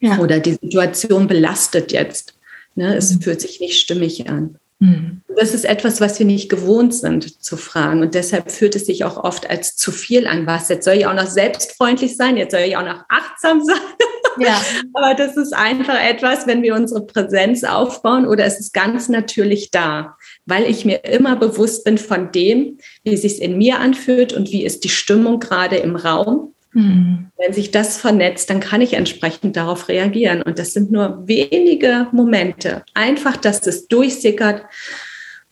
Speaker 2: Ja. Oder die Situation belastet jetzt. Ne, es mhm. fühlt sich nicht stimmig an. Mhm. Das ist etwas, was wir nicht gewohnt sind zu fragen. Und deshalb fühlt es sich auch oft als zu viel an. Was? Jetzt soll ich auch noch selbstfreundlich sein? Jetzt soll ich auch noch achtsam sein? Ja. Aber das ist einfach etwas, wenn wir unsere Präsenz aufbauen oder es ist ganz natürlich da, weil ich mir immer bewusst bin von dem, wie es sich in mir anfühlt und wie ist die Stimmung gerade im Raum. Mhm. Wenn sich das vernetzt, dann kann ich entsprechend darauf reagieren. Und das sind nur wenige Momente. Einfach, dass es durchsickert.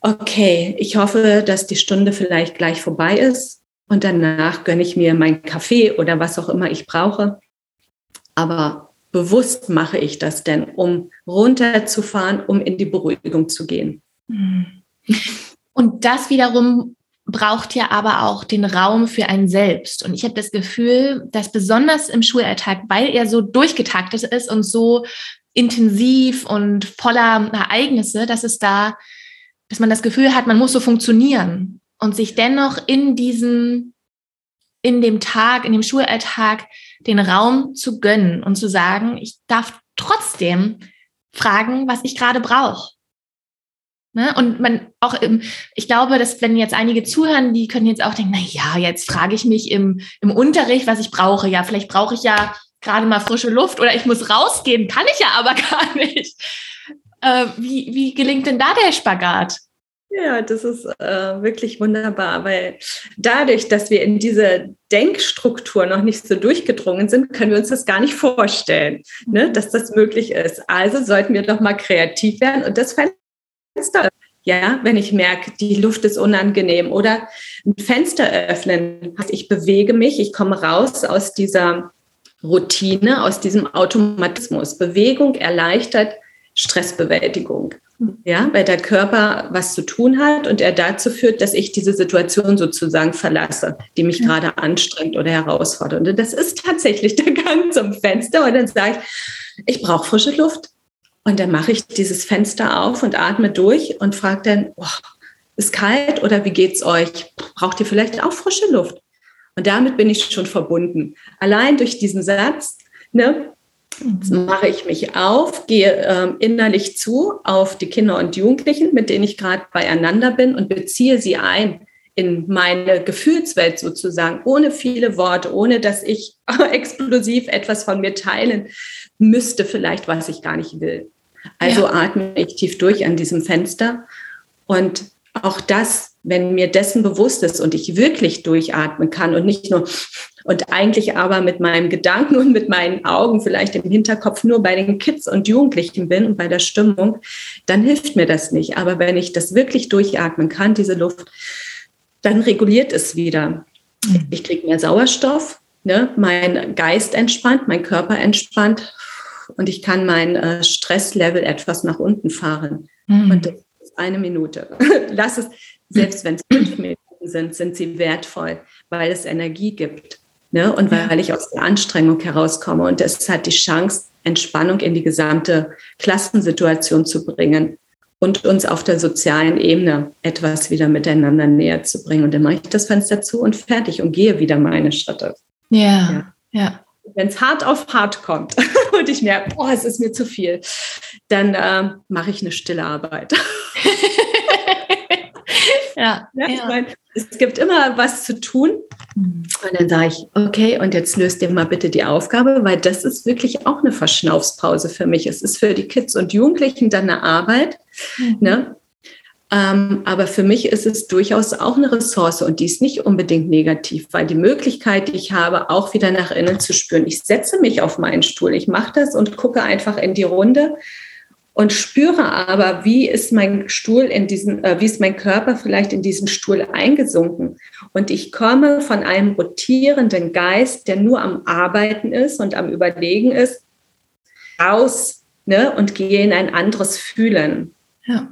Speaker 2: Okay, ich hoffe, dass die Stunde vielleicht gleich vorbei ist. Und danach gönne ich mir meinen Kaffee oder was auch immer ich brauche. Aber bewusst mache ich das denn, um runterzufahren, um in die Beruhigung zu gehen. Mhm.
Speaker 1: Und das wiederum braucht ja aber auch den Raum für ein Selbst. Und ich habe das Gefühl, dass besonders im Schulalltag, weil er so durchgetaktet ist und so intensiv und voller Ereignisse, dass es da, dass man das Gefühl hat, man muss so funktionieren und sich dennoch in diesem, in dem Tag, in dem Schulalltag den Raum zu gönnen und zu sagen, ich darf trotzdem fragen, was ich gerade brauche. Ne? Und man auch im, ich glaube, dass wenn jetzt einige zuhören, die können jetzt auch denken, na ja, jetzt frage ich mich im, im Unterricht, was ich brauche. Ja, vielleicht brauche ich ja gerade mal frische Luft oder ich muss rausgehen, kann ich ja aber gar nicht. Äh, wie, wie gelingt denn da der Spagat?
Speaker 2: Ja, das ist äh, wirklich wunderbar, weil dadurch, dass wir in diese Denkstruktur noch nicht so durchgedrungen sind, können wir uns das gar nicht vorstellen, ne, dass das möglich ist. Also sollten wir doch mal kreativ werden und das Fenster, ja, wenn ich merke, die Luft ist unangenehm oder ein Fenster öffnen. Ich bewege mich, ich komme raus aus dieser Routine, aus diesem Automatismus. Bewegung erleichtert Stressbewältigung. Ja, weil der Körper was zu tun hat und er dazu führt, dass ich diese Situation sozusagen verlasse, die mich ja. gerade anstrengt oder herausfordert. Und das ist tatsächlich der Gang zum Fenster und dann sage ich, ich brauche frische Luft. Und dann mache ich dieses Fenster auf und atme durch und frage dann, oh, ist kalt oder wie geht's euch? Braucht ihr vielleicht auch frische Luft? Und damit bin ich schon verbunden. Allein durch diesen Satz, ne, mache ich mich auf, gehe äh, innerlich zu auf die Kinder und Jugendlichen, mit denen ich gerade beieinander bin und beziehe sie ein in meine Gefühlswelt sozusagen, ohne viele Worte, ohne dass ich explosiv etwas von mir teilen müsste, vielleicht, was ich gar nicht will. Also ja. atme ich tief durch an diesem Fenster und auch das, wenn mir dessen bewusst ist und ich wirklich durchatmen kann und nicht nur und eigentlich aber mit meinem Gedanken und mit meinen Augen vielleicht im Hinterkopf nur bei den Kids und Jugendlichen bin und bei der Stimmung, dann hilft mir das nicht. Aber wenn ich das wirklich durchatmen kann, diese Luft, dann reguliert es wieder. Mhm. Ich kriege mehr Sauerstoff, ne? mein Geist entspannt, mein Körper entspannt und ich kann mein äh, Stresslevel etwas nach unten fahren. Mhm. Und das ist eine Minute. Lass es, selbst wenn es fünf Minuten sind, sind sie wertvoll, weil es Energie gibt. Ne? Und weil ich aus der Anstrengung herauskomme. Und es hat die Chance, Entspannung in die gesamte Klassensituation zu bringen und uns auf der sozialen Ebene etwas wieder miteinander näher zu bringen. Und dann mache ich das Fenster zu und fertig und gehe wieder meine Schritte.
Speaker 1: Ja, ja. ja.
Speaker 2: Wenn es hart auf hart kommt und ich merke, oh, es ist mir zu viel, dann äh, mache ich eine stille Arbeit. ja, ja, ja. Meine, es gibt immer was zu tun. Und dann sage ich, okay, und jetzt löst dir mal bitte die Aufgabe, weil das ist wirklich auch eine Verschnaufspause für mich. Es ist für die Kids und Jugendlichen dann eine Arbeit. Mhm. Ne? Ähm, aber für mich ist es durchaus auch eine Ressource und die ist nicht unbedingt negativ, weil die Möglichkeit, die ich habe, auch wieder nach innen zu spüren. Ich setze mich auf meinen Stuhl, ich mache das und gucke einfach in die Runde und spüre aber, wie ist mein Stuhl in diesen, äh, wie ist mein Körper vielleicht in diesen Stuhl eingesunken. Und ich komme von einem rotierenden Geist, der nur am Arbeiten ist und am Überlegen ist, raus ne, und gehe in ein anderes Fühlen. Ja.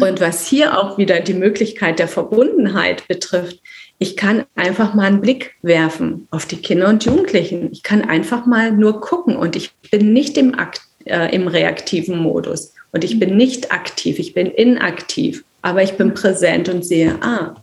Speaker 2: Und was hier auch wieder die Möglichkeit der Verbundenheit betrifft, ich kann einfach mal einen Blick werfen auf die Kinder und Jugendlichen. Ich kann einfach mal nur gucken und ich bin nicht im Akt äh, im reaktiven Modus. Und ich bin nicht aktiv, ich bin inaktiv, aber ich bin präsent und sehe, ah,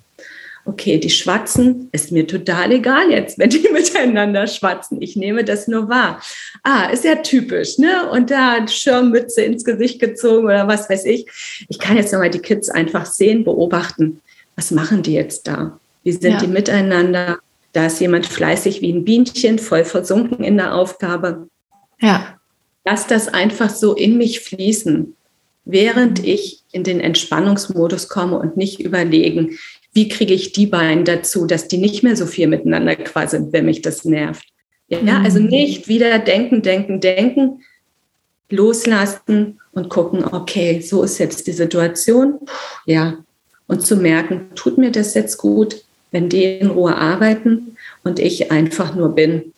Speaker 2: okay, die schwatzen, ist mir total egal jetzt, wenn die miteinander schwatzen. Ich nehme das nur wahr. Ah, ist ja typisch, ne? Und da Schirmmütze ins Gesicht gezogen oder was weiß ich. Ich kann jetzt nochmal die Kids einfach sehen, beobachten. Was machen die jetzt da? Wie sind ja. die miteinander? Da ist jemand fleißig wie ein Bienchen, voll versunken in der Aufgabe. Ja lass das einfach so in mich fließen, während ich in den Entspannungsmodus komme und nicht überlegen, wie kriege ich die beiden dazu, dass die nicht mehr so viel miteinander quasi, wenn mich das nervt. Ja, also mhm. nicht wieder denken, denken, denken, loslassen und gucken, okay, so ist jetzt die Situation. Ja, und zu merken, tut mir das jetzt gut, wenn die in Ruhe arbeiten und ich einfach nur bin.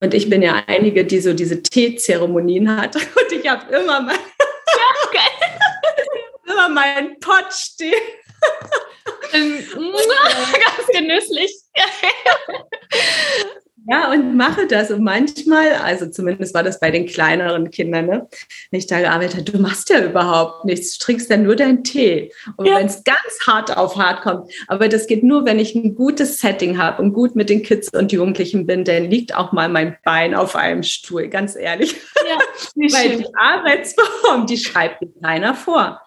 Speaker 2: Und ich bin ja einige, die so diese Teezeremonien hat. Und ich habe immer ja, immer meinen Pott stehen.
Speaker 1: Ähm, ganz genüsslich.
Speaker 2: Ja, und mache das. Und manchmal, also zumindest war das bei den kleineren Kindern, ne? wenn ich da gearbeitet habe, du machst ja überhaupt nichts, du trinkst ja nur deinen Tee. Und ja. wenn es ganz hart auf hart kommt, aber das geht nur, wenn ich ein gutes Setting habe und gut mit den Kids und Jugendlichen bin, dann liegt auch mal mein Bein auf einem Stuhl, ganz ehrlich. Ja, Weil die Arbeitsform, die schreibt mir keiner vor,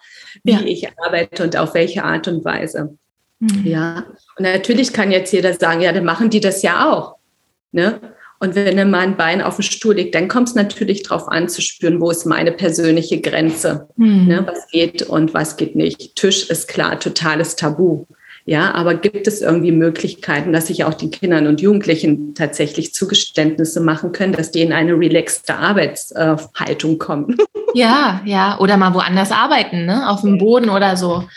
Speaker 2: wie ja. ich arbeite und auf welche Art und Weise. Mhm. Ja, und natürlich kann jetzt jeder sagen, ja, dann machen die das ja auch. Ne? Und wenn dann mal ein Bein auf dem Stuhl liegt, dann kommt es natürlich darauf an zu spüren, wo ist meine persönliche Grenze, mhm. ne? was geht und was geht nicht. Tisch ist klar, totales Tabu. Ja, aber gibt es irgendwie Möglichkeiten, dass sich auch die Kindern und Jugendlichen tatsächlich Zugeständnisse machen können, dass die in eine relaxte Arbeitshaltung kommen?
Speaker 1: Ja, ja, oder mal woanders arbeiten, ne? auf dem Boden oder so.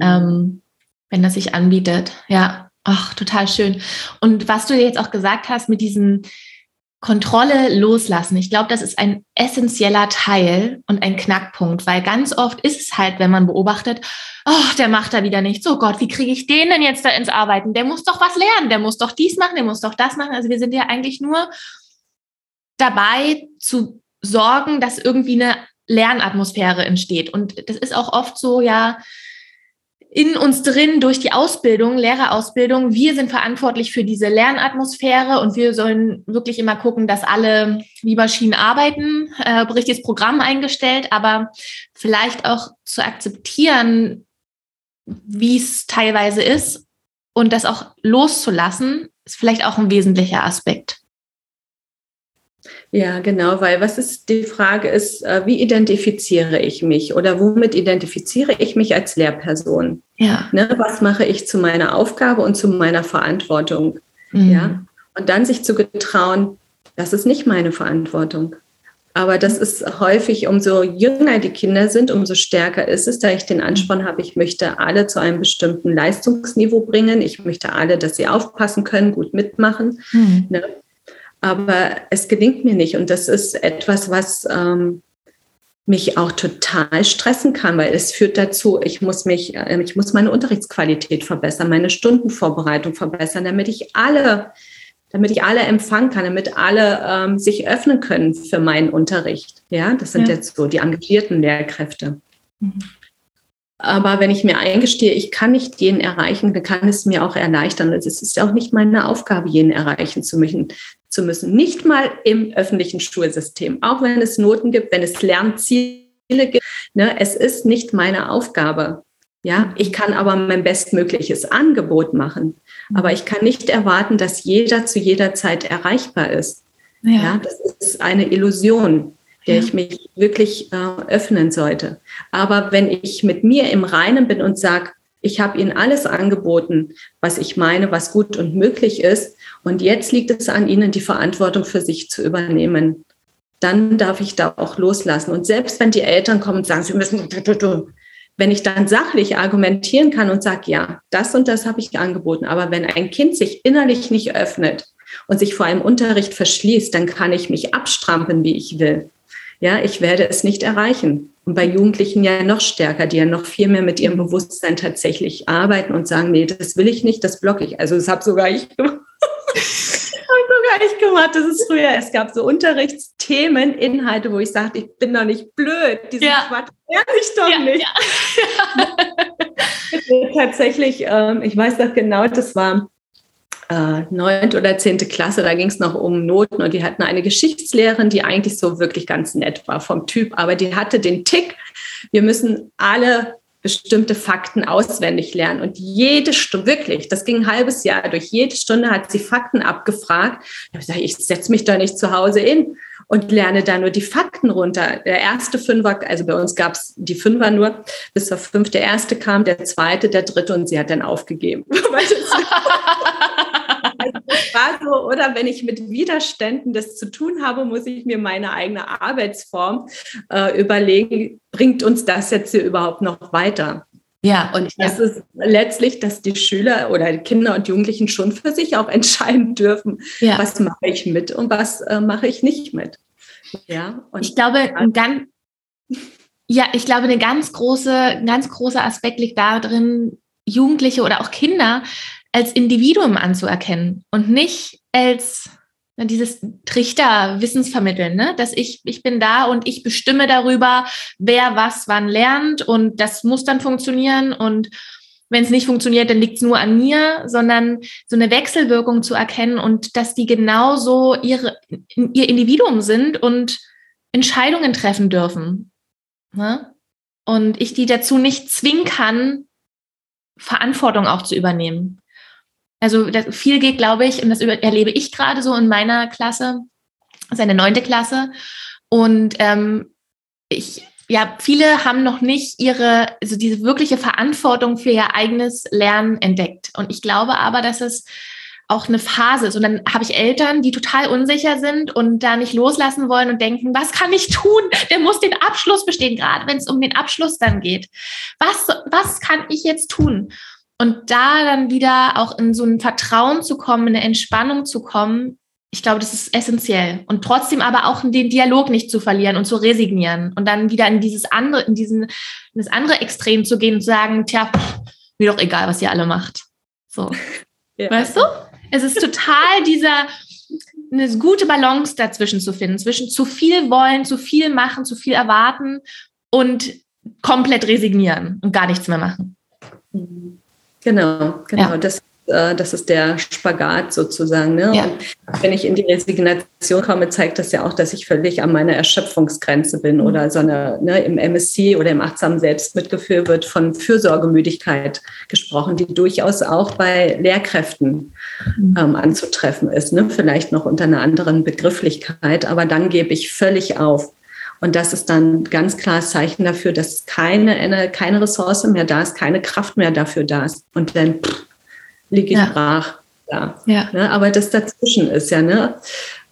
Speaker 1: Ähm, wenn das sich anbietet. Ja, ach, total schön. Und was du jetzt auch gesagt hast mit diesem Kontrolle loslassen, ich glaube, das ist ein essentieller Teil und ein Knackpunkt, weil ganz oft ist es halt, wenn man beobachtet, oh, der macht da wieder nichts. Oh Gott, wie kriege ich den denn jetzt da ins Arbeiten? Der muss doch was lernen, der muss doch dies machen, der muss doch das machen. Also wir sind ja eigentlich nur dabei zu sorgen, dass irgendwie eine Lernatmosphäre entsteht. Und das ist auch oft so, ja, in uns drin durch die Ausbildung, Lehrerausbildung. Wir sind verantwortlich für diese Lernatmosphäre und wir sollen wirklich immer gucken, dass alle wie Maschinen arbeiten, äh, richtiges Programm eingestellt, aber vielleicht auch zu akzeptieren, wie es teilweise ist und das auch loszulassen, ist vielleicht auch ein wesentlicher Aspekt.
Speaker 2: Ja, genau, weil was ist die Frage ist, äh, wie identifiziere ich mich oder womit identifiziere ich mich als Lehrperson? Ja. Ne, was mache ich zu meiner Aufgabe und zu meiner Verantwortung? Mhm. Ja. Und dann sich zu getrauen, das ist nicht meine Verantwortung. Aber das ist häufig, umso jünger die Kinder sind, umso stärker ist es, da ich den Ansporn habe, ich möchte alle zu einem bestimmten Leistungsniveau bringen. Ich möchte alle, dass sie aufpassen können, gut mitmachen. Mhm. Ne? Aber es gelingt mir nicht. Und das ist etwas, was ähm, mich auch total stressen kann, weil es führt dazu, ich muss mich, äh, ich muss meine Unterrichtsqualität verbessern, meine Stundenvorbereitung verbessern, damit ich alle, damit ich alle empfangen kann, damit alle ähm, sich öffnen können für meinen Unterricht. Ja, das sind ja. jetzt so die engagierten Lehrkräfte. Mhm. Aber wenn ich mir eingestehe, ich kann nicht jeden erreichen, dann kann es mir auch erleichtern. Es ist auch nicht meine Aufgabe, jeden erreichen zu müssen zu müssen. Nicht mal im öffentlichen Schulsystem, auch wenn es Noten gibt, wenn es Lernziele gibt. Ne, es ist nicht meine Aufgabe. Ja, ich kann aber mein bestmögliches Angebot machen. Aber ich kann nicht erwarten, dass jeder zu jeder Zeit erreichbar ist. Ja, ja das ist eine Illusion, der ja. ich mich wirklich äh, öffnen sollte. Aber wenn ich mit mir im Reinen bin und sage, ich habe Ihnen alles angeboten, was ich meine, was gut und möglich ist. Und jetzt liegt es an Ihnen, die Verantwortung für sich zu übernehmen. Dann darf ich da auch loslassen. Und selbst wenn die Eltern kommen und sagen, sie müssen, wenn ich dann sachlich argumentieren kann und sage, ja, das und das habe ich angeboten. Aber wenn ein Kind sich innerlich nicht öffnet und sich vor einem Unterricht verschließt, dann kann ich mich abstrampeln, wie ich will. Ja, ich werde es nicht erreichen. Und bei Jugendlichen ja noch stärker, die ja noch viel mehr mit ihrem Bewusstsein tatsächlich arbeiten und sagen, nee, das will ich nicht, das blocke ich. Also das habe sogar ich gemacht. sogar ich gemacht. Das ist früher. Es gab so Unterrichtsthemen, Inhalte, wo ich sagte, ich bin doch nicht blöd. Diesen ja. Quatsch lerne ich doch ja, nicht. Ja. Tatsächlich, ähm, ich weiß noch genau, das war neunte oder zehnte Klasse, da ging es noch um Noten und die hatten eine Geschichtslehrerin, die eigentlich so wirklich ganz nett war vom Typ, aber die hatte den Tick, wir müssen alle bestimmte Fakten auswendig lernen. Und jede Stunde, wirklich, das ging ein halbes Jahr durch, jede Stunde hat sie Fakten abgefragt. Ich habe gesagt, ich setze mich da nicht zu Hause in und lerne da nur die Fakten runter. Der erste Fünfer, also bei uns gab es die Fünfer nur, bis zur fünfte erste kam, der zweite, der dritte und sie hat dann aufgegeben. war so, oder wenn ich mit Widerständen das zu tun habe, muss ich mir meine eigene Arbeitsform äh, überlegen, bringt uns das jetzt hier überhaupt noch weiter? Ja. Und das ja. ist letztlich, dass die Schüler oder die Kinder und Jugendlichen schon für sich auch entscheiden dürfen, ja. was mache ich mit und was äh, mache ich nicht mit.
Speaker 1: Ja. Und ich glaube, ein ganz, ja, ich glaube, eine ganz große, ein ganz großer Aspekt liegt darin, Jugendliche oder auch Kinder als Individuum anzuerkennen und nicht als dieses Trichter Wissensvermitteln, ne? dass ich, ich bin da und ich bestimme darüber, wer was wann lernt und das muss dann funktionieren und wenn es nicht funktioniert, dann liegt es nur an mir, sondern so eine Wechselwirkung zu erkennen und dass die genauso ihre, ihr Individuum sind und Entscheidungen treffen dürfen. Ne? Und ich die dazu nicht zwingen kann, Verantwortung auch zu übernehmen. Also viel geht, glaube ich, und das erlebe ich gerade so in meiner Klasse, seine neunte Klasse. Und ähm, ich ja, viele haben noch nicht ihre, also diese wirkliche Verantwortung für ihr eigenes Lernen entdeckt. Und ich glaube aber, dass es auch eine Phase ist. Und dann habe ich Eltern, die total unsicher sind und da nicht loslassen wollen und denken, was kann ich tun? Der muss den Abschluss bestehen, gerade wenn es um den Abschluss dann geht. Was, was kann ich jetzt tun? Und da dann wieder auch in so ein Vertrauen zu kommen, in eine Entspannung zu kommen, ich glaube, das ist essentiell. Und trotzdem aber auch den Dialog nicht zu verlieren und zu resignieren und dann wieder in dieses andere, in diesen, in das andere Extrem zu gehen und zu sagen, tja, mir doch egal, was ihr alle macht. So. Ja. Weißt du? Es ist total dieser, eine gute Balance dazwischen zu finden, zwischen zu viel wollen, zu viel machen, zu viel erwarten und komplett resignieren und gar nichts mehr machen.
Speaker 2: Genau, genau. Ja. Das äh, das ist der Spagat sozusagen. Ne? Ja. wenn ich in die Resignation komme, zeigt das ja auch, dass ich völlig an meiner Erschöpfungsgrenze bin mhm. oder so eine, ne, im MSC oder im achtsamen Selbstmitgefühl wird von Fürsorgemüdigkeit gesprochen, die durchaus auch bei Lehrkräften mhm. ähm, anzutreffen ist. Ne? Vielleicht noch unter einer anderen Begrifflichkeit, aber dann gebe ich völlig auf. Und das ist dann ganz klar Zeichen dafür, dass keine, keine Ressource mehr da ist, keine Kraft mehr dafür da ist. Und dann pff, liege ich ja. brach da. Ja. Ne? Aber das dazwischen ist ja, ne?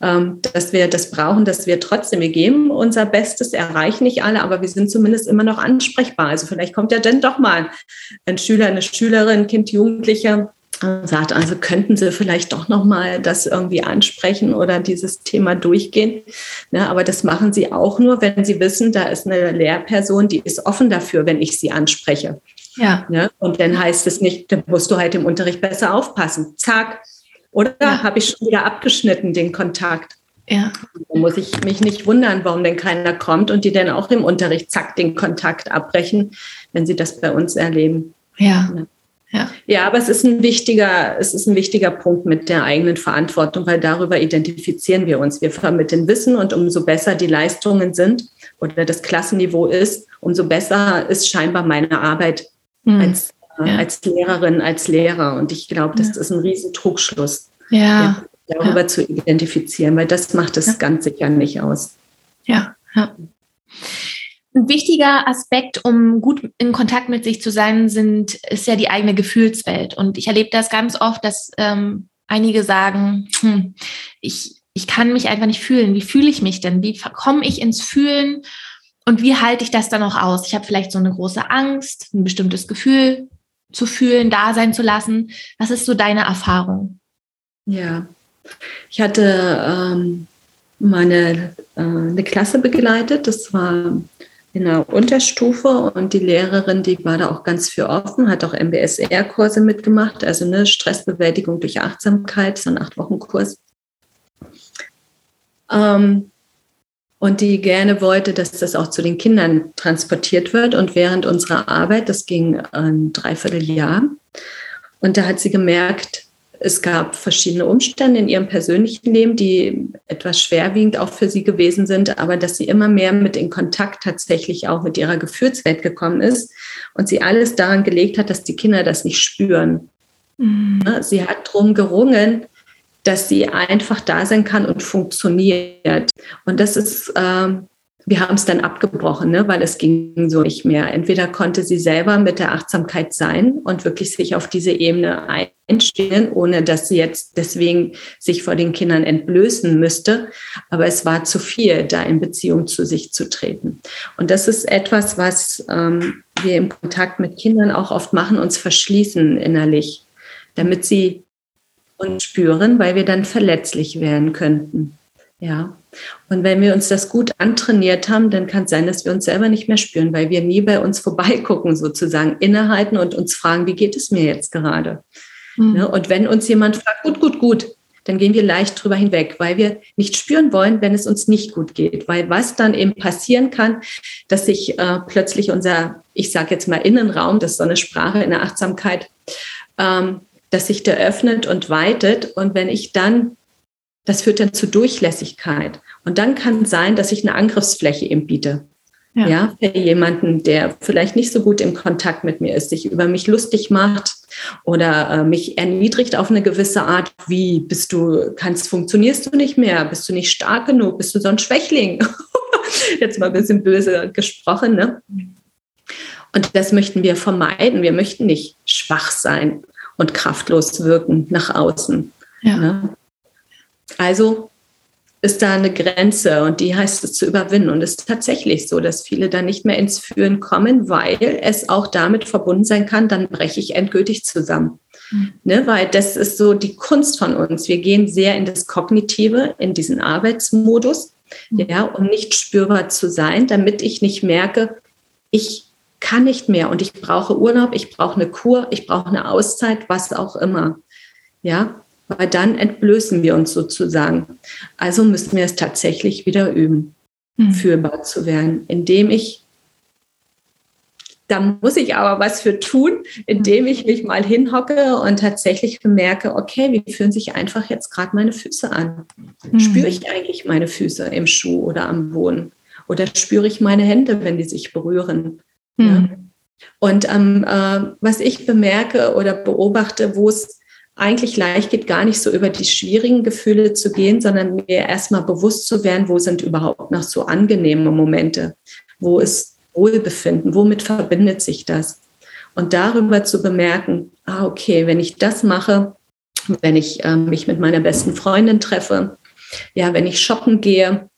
Speaker 2: Ähm, dass wir das brauchen, dass wir trotzdem, wir geben unser Bestes, erreichen nicht alle, aber wir sind zumindest immer noch ansprechbar. Also vielleicht kommt ja dann doch mal ein Schüler, eine Schülerin, Kind, Jugendlicher und sagt, also könnten Sie vielleicht doch noch mal das irgendwie ansprechen oder dieses Thema durchgehen. Ne, aber das machen Sie auch nur, wenn Sie wissen, da ist eine Lehrperson, die ist offen dafür, wenn ich sie anspreche. Ja. Ne? Und dann heißt es nicht, dann musst du halt im Unterricht besser aufpassen. Zack. Oder ja. habe ich schon wieder abgeschnitten den Kontakt? Ja. Dann muss ich mich nicht wundern, warum denn keiner kommt und die dann auch im Unterricht zack den Kontakt abbrechen, wenn sie das bei uns erleben. Ja. Ja. Ja, aber es ist ein wichtiger, es ist ein wichtiger Punkt mit der eigenen Verantwortung, weil darüber identifizieren wir uns. Wir vermitteln Wissen und umso besser die Leistungen sind oder das Klassenniveau ist, umso besser ist scheinbar meine Arbeit mhm. als, äh, ja. als Lehrerin, als Lehrer. Und ich glaube, das ja. ist ein riesen Trugschluss, ja. darüber zu identifizieren, weil das macht es ganz sicher nicht aus.
Speaker 1: Ja, ja. Ein wichtiger Aspekt, um gut in Kontakt mit sich zu sein, sind, ist ja die eigene Gefühlswelt. Und ich erlebe das ganz oft, dass ähm, einige sagen, hm, ich, ich kann mich einfach nicht fühlen. Wie fühle ich mich denn? Wie komme ich ins Fühlen? Und wie halte ich das dann auch aus? Ich habe vielleicht so eine große Angst, ein bestimmtes Gefühl zu fühlen, da sein zu lassen. Was ist so deine Erfahrung?
Speaker 2: Ja, ich hatte ähm, meine äh, eine Klasse begleitet. Das war in der Unterstufe und die Lehrerin, die war da auch ganz für offen, hat auch MBSR-Kurse mitgemacht, also eine Stressbewältigung durch Achtsamkeit, so ein acht Wochen Kurs. Ähm, und die gerne wollte, dass das auch zu den Kindern transportiert wird. Und während unserer Arbeit, das ging ein Dreivierteljahr, und da hat sie gemerkt, es gab verschiedene Umstände in ihrem persönlichen Leben, die etwas schwerwiegend auch für sie gewesen sind, aber dass sie immer mehr mit in Kontakt tatsächlich auch mit ihrer Gefühlswelt gekommen ist und sie alles daran gelegt hat, dass die Kinder das nicht spüren. Mhm. Sie hat drum gerungen, dass sie einfach da sein kann und funktioniert. Und das ist, ähm, wir haben es dann abgebrochen, ne, weil es ging so nicht mehr. Entweder konnte sie selber mit der Achtsamkeit sein und wirklich sich auf diese Ebene einstellen, ohne dass sie jetzt deswegen sich vor den Kindern entblößen müsste. Aber es war zu viel, da in Beziehung zu sich zu treten. Und das ist etwas, was ähm, wir im Kontakt mit Kindern auch oft machen, uns verschließen innerlich, damit sie und spüren, weil wir dann verletzlich werden könnten. Ja. Und wenn wir uns das gut antrainiert haben, dann kann es sein, dass wir uns selber nicht mehr spüren, weil wir nie bei uns vorbeigucken, sozusagen innehalten und uns fragen, wie geht es mir jetzt gerade? Mhm. Ne? Und wenn uns jemand fragt, gut, gut, gut, dann gehen wir leicht drüber hinweg, weil wir nicht spüren wollen, wenn es uns nicht gut geht. Weil was dann eben passieren kann, dass sich äh, plötzlich unser, ich sage jetzt mal Innenraum, das ist so eine Sprache in der Achtsamkeit, ähm, dass sich der öffnet und weitet. Und wenn ich dann, das führt dann zu Durchlässigkeit. Und dann kann sein, dass ich eine Angriffsfläche eben biete. Ja. ja, für jemanden, der vielleicht nicht so gut im Kontakt mit mir ist, sich über mich lustig macht oder äh, mich erniedrigt auf eine gewisse Art, wie bist du, kannst, funktionierst du nicht mehr, bist du nicht stark genug, bist du so ein Schwächling? Jetzt mal ein bisschen böse gesprochen, ne? Und das möchten wir vermeiden. Wir möchten nicht schwach sein und kraftlos wirken nach außen. Ja. Ne? Also ist da eine Grenze und die heißt es zu überwinden. Und es ist tatsächlich so, dass viele dann nicht mehr ins Führen kommen, weil es auch damit verbunden sein kann, dann breche ich endgültig zusammen. Mhm. Ne, weil das ist so die Kunst von uns. Wir gehen sehr in das Kognitive, in diesen Arbeitsmodus, mhm. ja, um nicht spürbar zu sein, damit ich nicht merke, ich kann nicht mehr und ich brauche Urlaub, ich brauche eine Kur, ich brauche eine Auszeit, was auch immer. Ja, weil dann entblößen wir uns sozusagen. Also müssen wir es tatsächlich wieder üben, mhm. fühlbar zu werden, indem ich, da muss ich aber was für tun, indem ich mich mal hinhocke und tatsächlich bemerke, okay, wie fühlen sich einfach jetzt gerade meine Füße an? Mhm. Spüre ich eigentlich meine Füße im Schuh oder am Boden? Oder spüre ich meine Hände, wenn die sich berühren? Mhm. Ja? Und ähm, äh, was ich bemerke oder beobachte, wo es eigentlich leicht geht, gar nicht so über die schwierigen Gefühle zu gehen, sondern mir erstmal bewusst zu werden, wo sind überhaupt noch so angenehme Momente, wo ist Wohlbefinden, womit verbindet sich das? Und darüber zu bemerken, ah, okay, wenn ich das mache, wenn ich äh, mich mit meiner besten Freundin treffe, ja, wenn ich shoppen gehe,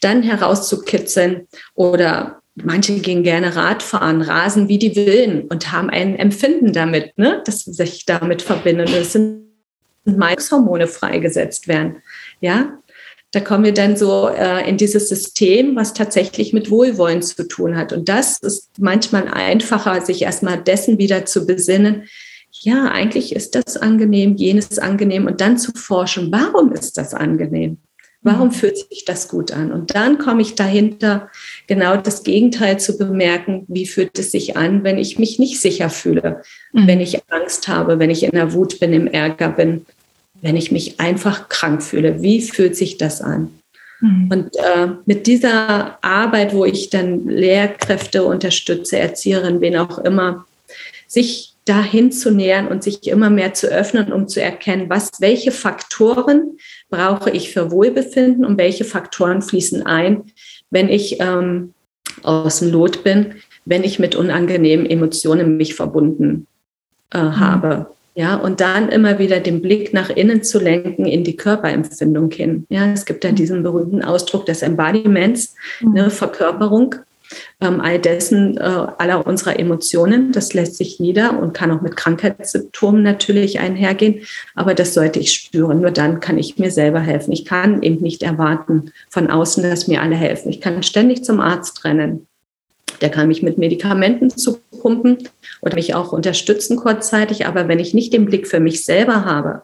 Speaker 2: dann herauszukitzeln oder manche gehen gerne Radfahren, rasen wie die Willen und haben ein Empfinden damit, ne, dass sie sich damit verbinden. Das sind Hormone freigesetzt werden. Ja, da kommen wir dann so äh, in dieses System, was tatsächlich mit Wohlwollen zu tun hat. Und das ist manchmal einfacher, sich erstmal dessen wieder zu besinnen. Ja, eigentlich ist das angenehm, jenes angenehm und dann zu forschen, warum ist das angenehm? Warum fühlt sich das gut an? Und dann komme ich dahinter, genau das Gegenteil zu bemerken. Wie fühlt es sich an, wenn ich mich nicht sicher fühle, mhm. wenn ich Angst habe, wenn ich in der Wut bin, im Ärger bin, wenn ich mich einfach krank fühle? Wie fühlt sich das an? Mhm. Und äh, mit dieser Arbeit, wo ich dann Lehrkräfte unterstütze, Erzieherin, wen auch immer, sich dahin zu nähern und sich immer mehr zu öffnen, um zu erkennen, was, welche Faktoren brauche ich für Wohlbefinden und welche Faktoren fließen ein, wenn ich ähm, aus dem Lot bin, wenn ich mit unangenehmen Emotionen mich verbunden äh, mhm. habe. Ja, und dann immer wieder den Blick nach innen zu lenken in die Körperempfindung hin. Ja, es gibt ja mhm. diesen berühmten Ausdruck des Embodiments, mhm. ne, Verkörperung ähm, all dessen, äh, aller unserer Emotionen. Das lässt sich nieder und kann auch mit Krankheitssymptomen natürlich einhergehen. Aber das sollte ich spüren. Nur dann kann ich mir selber helfen. Ich kann eben nicht erwarten von außen, dass mir alle helfen. Ich kann ständig zum Arzt rennen. Der kann mich mit Medikamenten zupumpen oder mich auch unterstützen kurzzeitig. Aber wenn ich nicht den Blick für mich selber habe,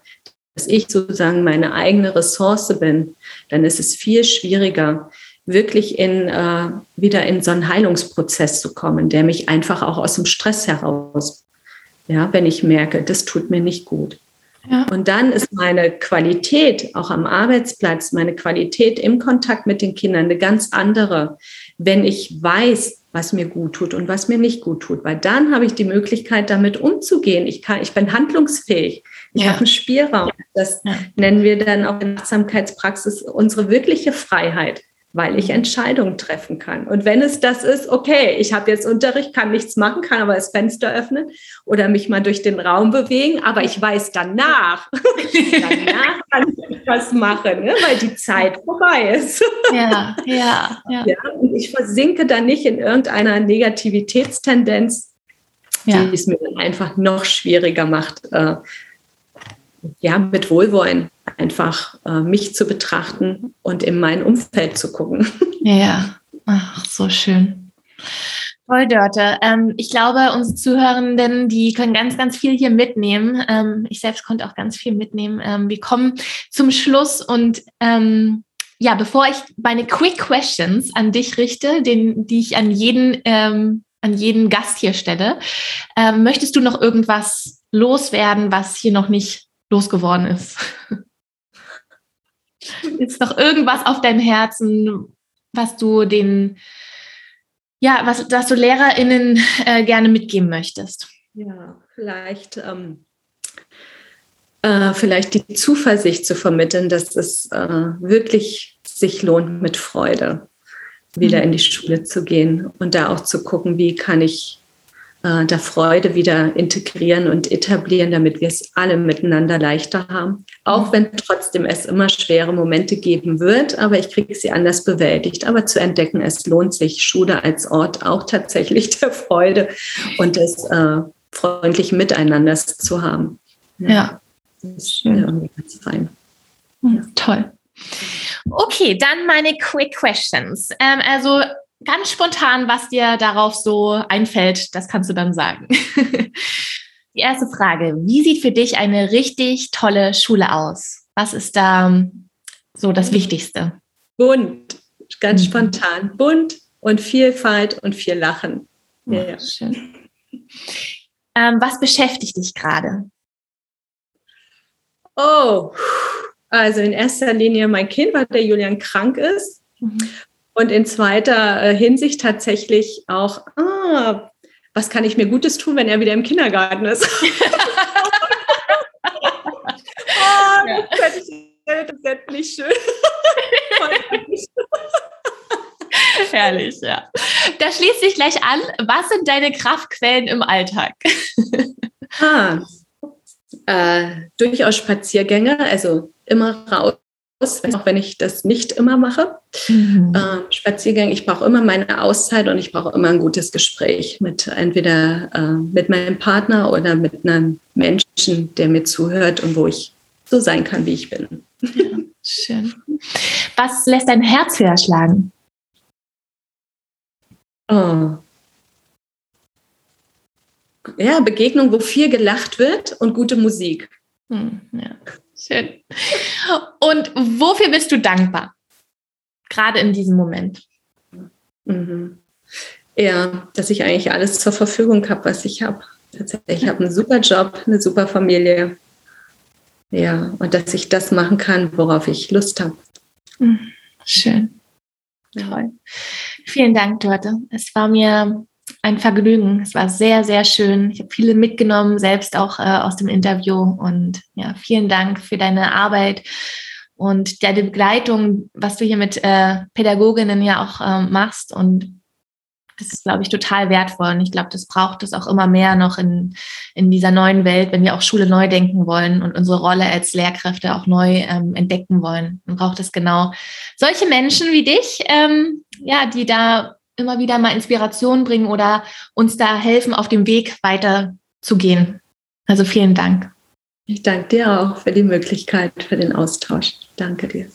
Speaker 2: dass ich sozusagen meine eigene Ressource bin, dann ist es viel schwieriger, wirklich in, äh, wieder in so einen Heilungsprozess zu kommen, der mich einfach auch aus dem Stress heraus, ja, wenn ich merke, das tut mir nicht gut. Ja. Und dann ist meine Qualität auch am Arbeitsplatz, meine Qualität im Kontakt mit den Kindern eine ganz andere, wenn ich weiß, was mir gut tut und was mir nicht gut tut, weil dann habe ich die Möglichkeit, damit umzugehen. Ich kann, ich bin handlungsfähig. Ich ja. habe einen Spielraum. Das ja. nennen wir dann auch in Achtsamkeitspraxis unsere wirkliche Freiheit weil ich Entscheidungen treffen kann. Und wenn es das ist, okay, ich habe jetzt Unterricht, kann nichts machen, kann aber das Fenster öffnen oder mich mal durch den Raum bewegen, aber ich weiß danach, danach kann ich was machen, ne? weil die Zeit vorbei ist. ja, ja, ja. ja und ich versinke dann nicht in irgendeiner Negativitätstendenz, ja. die es mir dann einfach noch schwieriger macht, äh, ja, mit Wohlwollen einfach äh, mich zu betrachten und in mein Umfeld zu gucken.
Speaker 1: Ja, ach, so schön. Voll, Dörte. Ähm, ich glaube, unsere Zuhörenden, die können ganz, ganz viel hier mitnehmen. Ähm, ich selbst konnte auch ganz viel mitnehmen. Ähm, wir kommen zum Schluss und ähm, ja, bevor ich meine Quick Questions an dich richte, den, die ich an jeden, ähm, an jeden Gast hier stelle, ähm, möchtest du noch irgendwas loswerden, was hier noch nicht losgeworden ist? ist noch irgendwas auf deinem Herzen, was du den ja, was, was du LehrerInnen äh, gerne mitgeben möchtest?
Speaker 2: Ja, vielleicht, ähm, äh, vielleicht die Zuversicht zu vermitteln, dass es äh, wirklich sich lohnt, mit Freude wieder mhm. in die Schule zu gehen und da auch zu gucken, wie kann ich äh, da Freude wieder integrieren und etablieren, damit wir es alle miteinander leichter haben. Auch wenn trotzdem es immer schwere Momente geben wird, aber ich kriege sie anders bewältigt. Aber zu entdecken, es lohnt sich, Schule als Ort auch tatsächlich der Freude und des äh, freundlichen Miteinanders zu haben.
Speaker 1: Ja. Das ist Schön. irgendwie ganz fein. Hm, ja. Toll. Okay, dann meine Quick Questions. Ähm, also ganz spontan, was dir darauf so einfällt, das kannst du dann sagen. Die erste Frage, wie sieht für dich eine richtig tolle Schule aus? Was ist da so das Wichtigste?
Speaker 2: Bunt, ganz mhm. spontan. Bunt und Vielfalt und viel Lachen.
Speaker 1: Ja, ja. Schön. Ähm, was beschäftigt dich gerade?
Speaker 2: Oh, also in erster Linie mein Kind, weil der Julian krank ist. Mhm. Und in zweiter äh, Hinsicht tatsächlich auch, ah, was kann ich mir Gutes tun, wenn er wieder im Kindergarten ist? oh, ja. das, ist nicht schön.
Speaker 1: Herrlich, ja. Da schließt sich gleich an. Was sind deine Kraftquellen im Alltag?
Speaker 2: ah, äh, durchaus Spaziergänge, also immer raus auch wenn ich das nicht immer mache. Mhm. Ähm, Spaziergänge, ich brauche immer meine Auszeit und ich brauche immer ein gutes Gespräch mit entweder äh, mit meinem Partner oder mit einem Menschen, der mir zuhört und wo ich so sein kann, wie ich bin.
Speaker 1: Ja, schön. Was lässt dein Herz höher schlagen?
Speaker 2: Oh. Ja, Begegnung, wo viel gelacht wird und gute Musik. Hm,
Speaker 1: ja. Schön. Und wofür bist du dankbar? Gerade in diesem Moment.
Speaker 2: Mhm. Ja, dass ich eigentlich alles zur Verfügung habe, was ich habe. Tatsächlich, ich habe einen super Job, eine super Familie. Ja, und dass ich das machen kann, worauf ich Lust habe.
Speaker 1: Mhm. Schön. Toll. Vielen Dank, Dorte. Es war mir ein Vergnügen. Es war sehr, sehr schön. Ich habe viele mitgenommen, selbst auch äh, aus dem Interview. Und ja, vielen Dank für deine Arbeit und deine Begleitung, was du hier mit äh, Pädagoginnen ja auch äh, machst. Und das ist, glaube ich, total wertvoll. Und ich glaube, das braucht es auch immer mehr noch in, in dieser neuen Welt, wenn wir auch Schule neu denken wollen und unsere Rolle als Lehrkräfte auch neu ähm, entdecken wollen. Dann braucht es genau solche Menschen wie dich, ähm, ja, die da immer wieder mal Inspiration bringen oder uns da helfen, auf dem Weg weiter zu gehen. Also vielen Dank.
Speaker 2: Ich danke dir auch für die Möglichkeit, für den Austausch. Danke dir.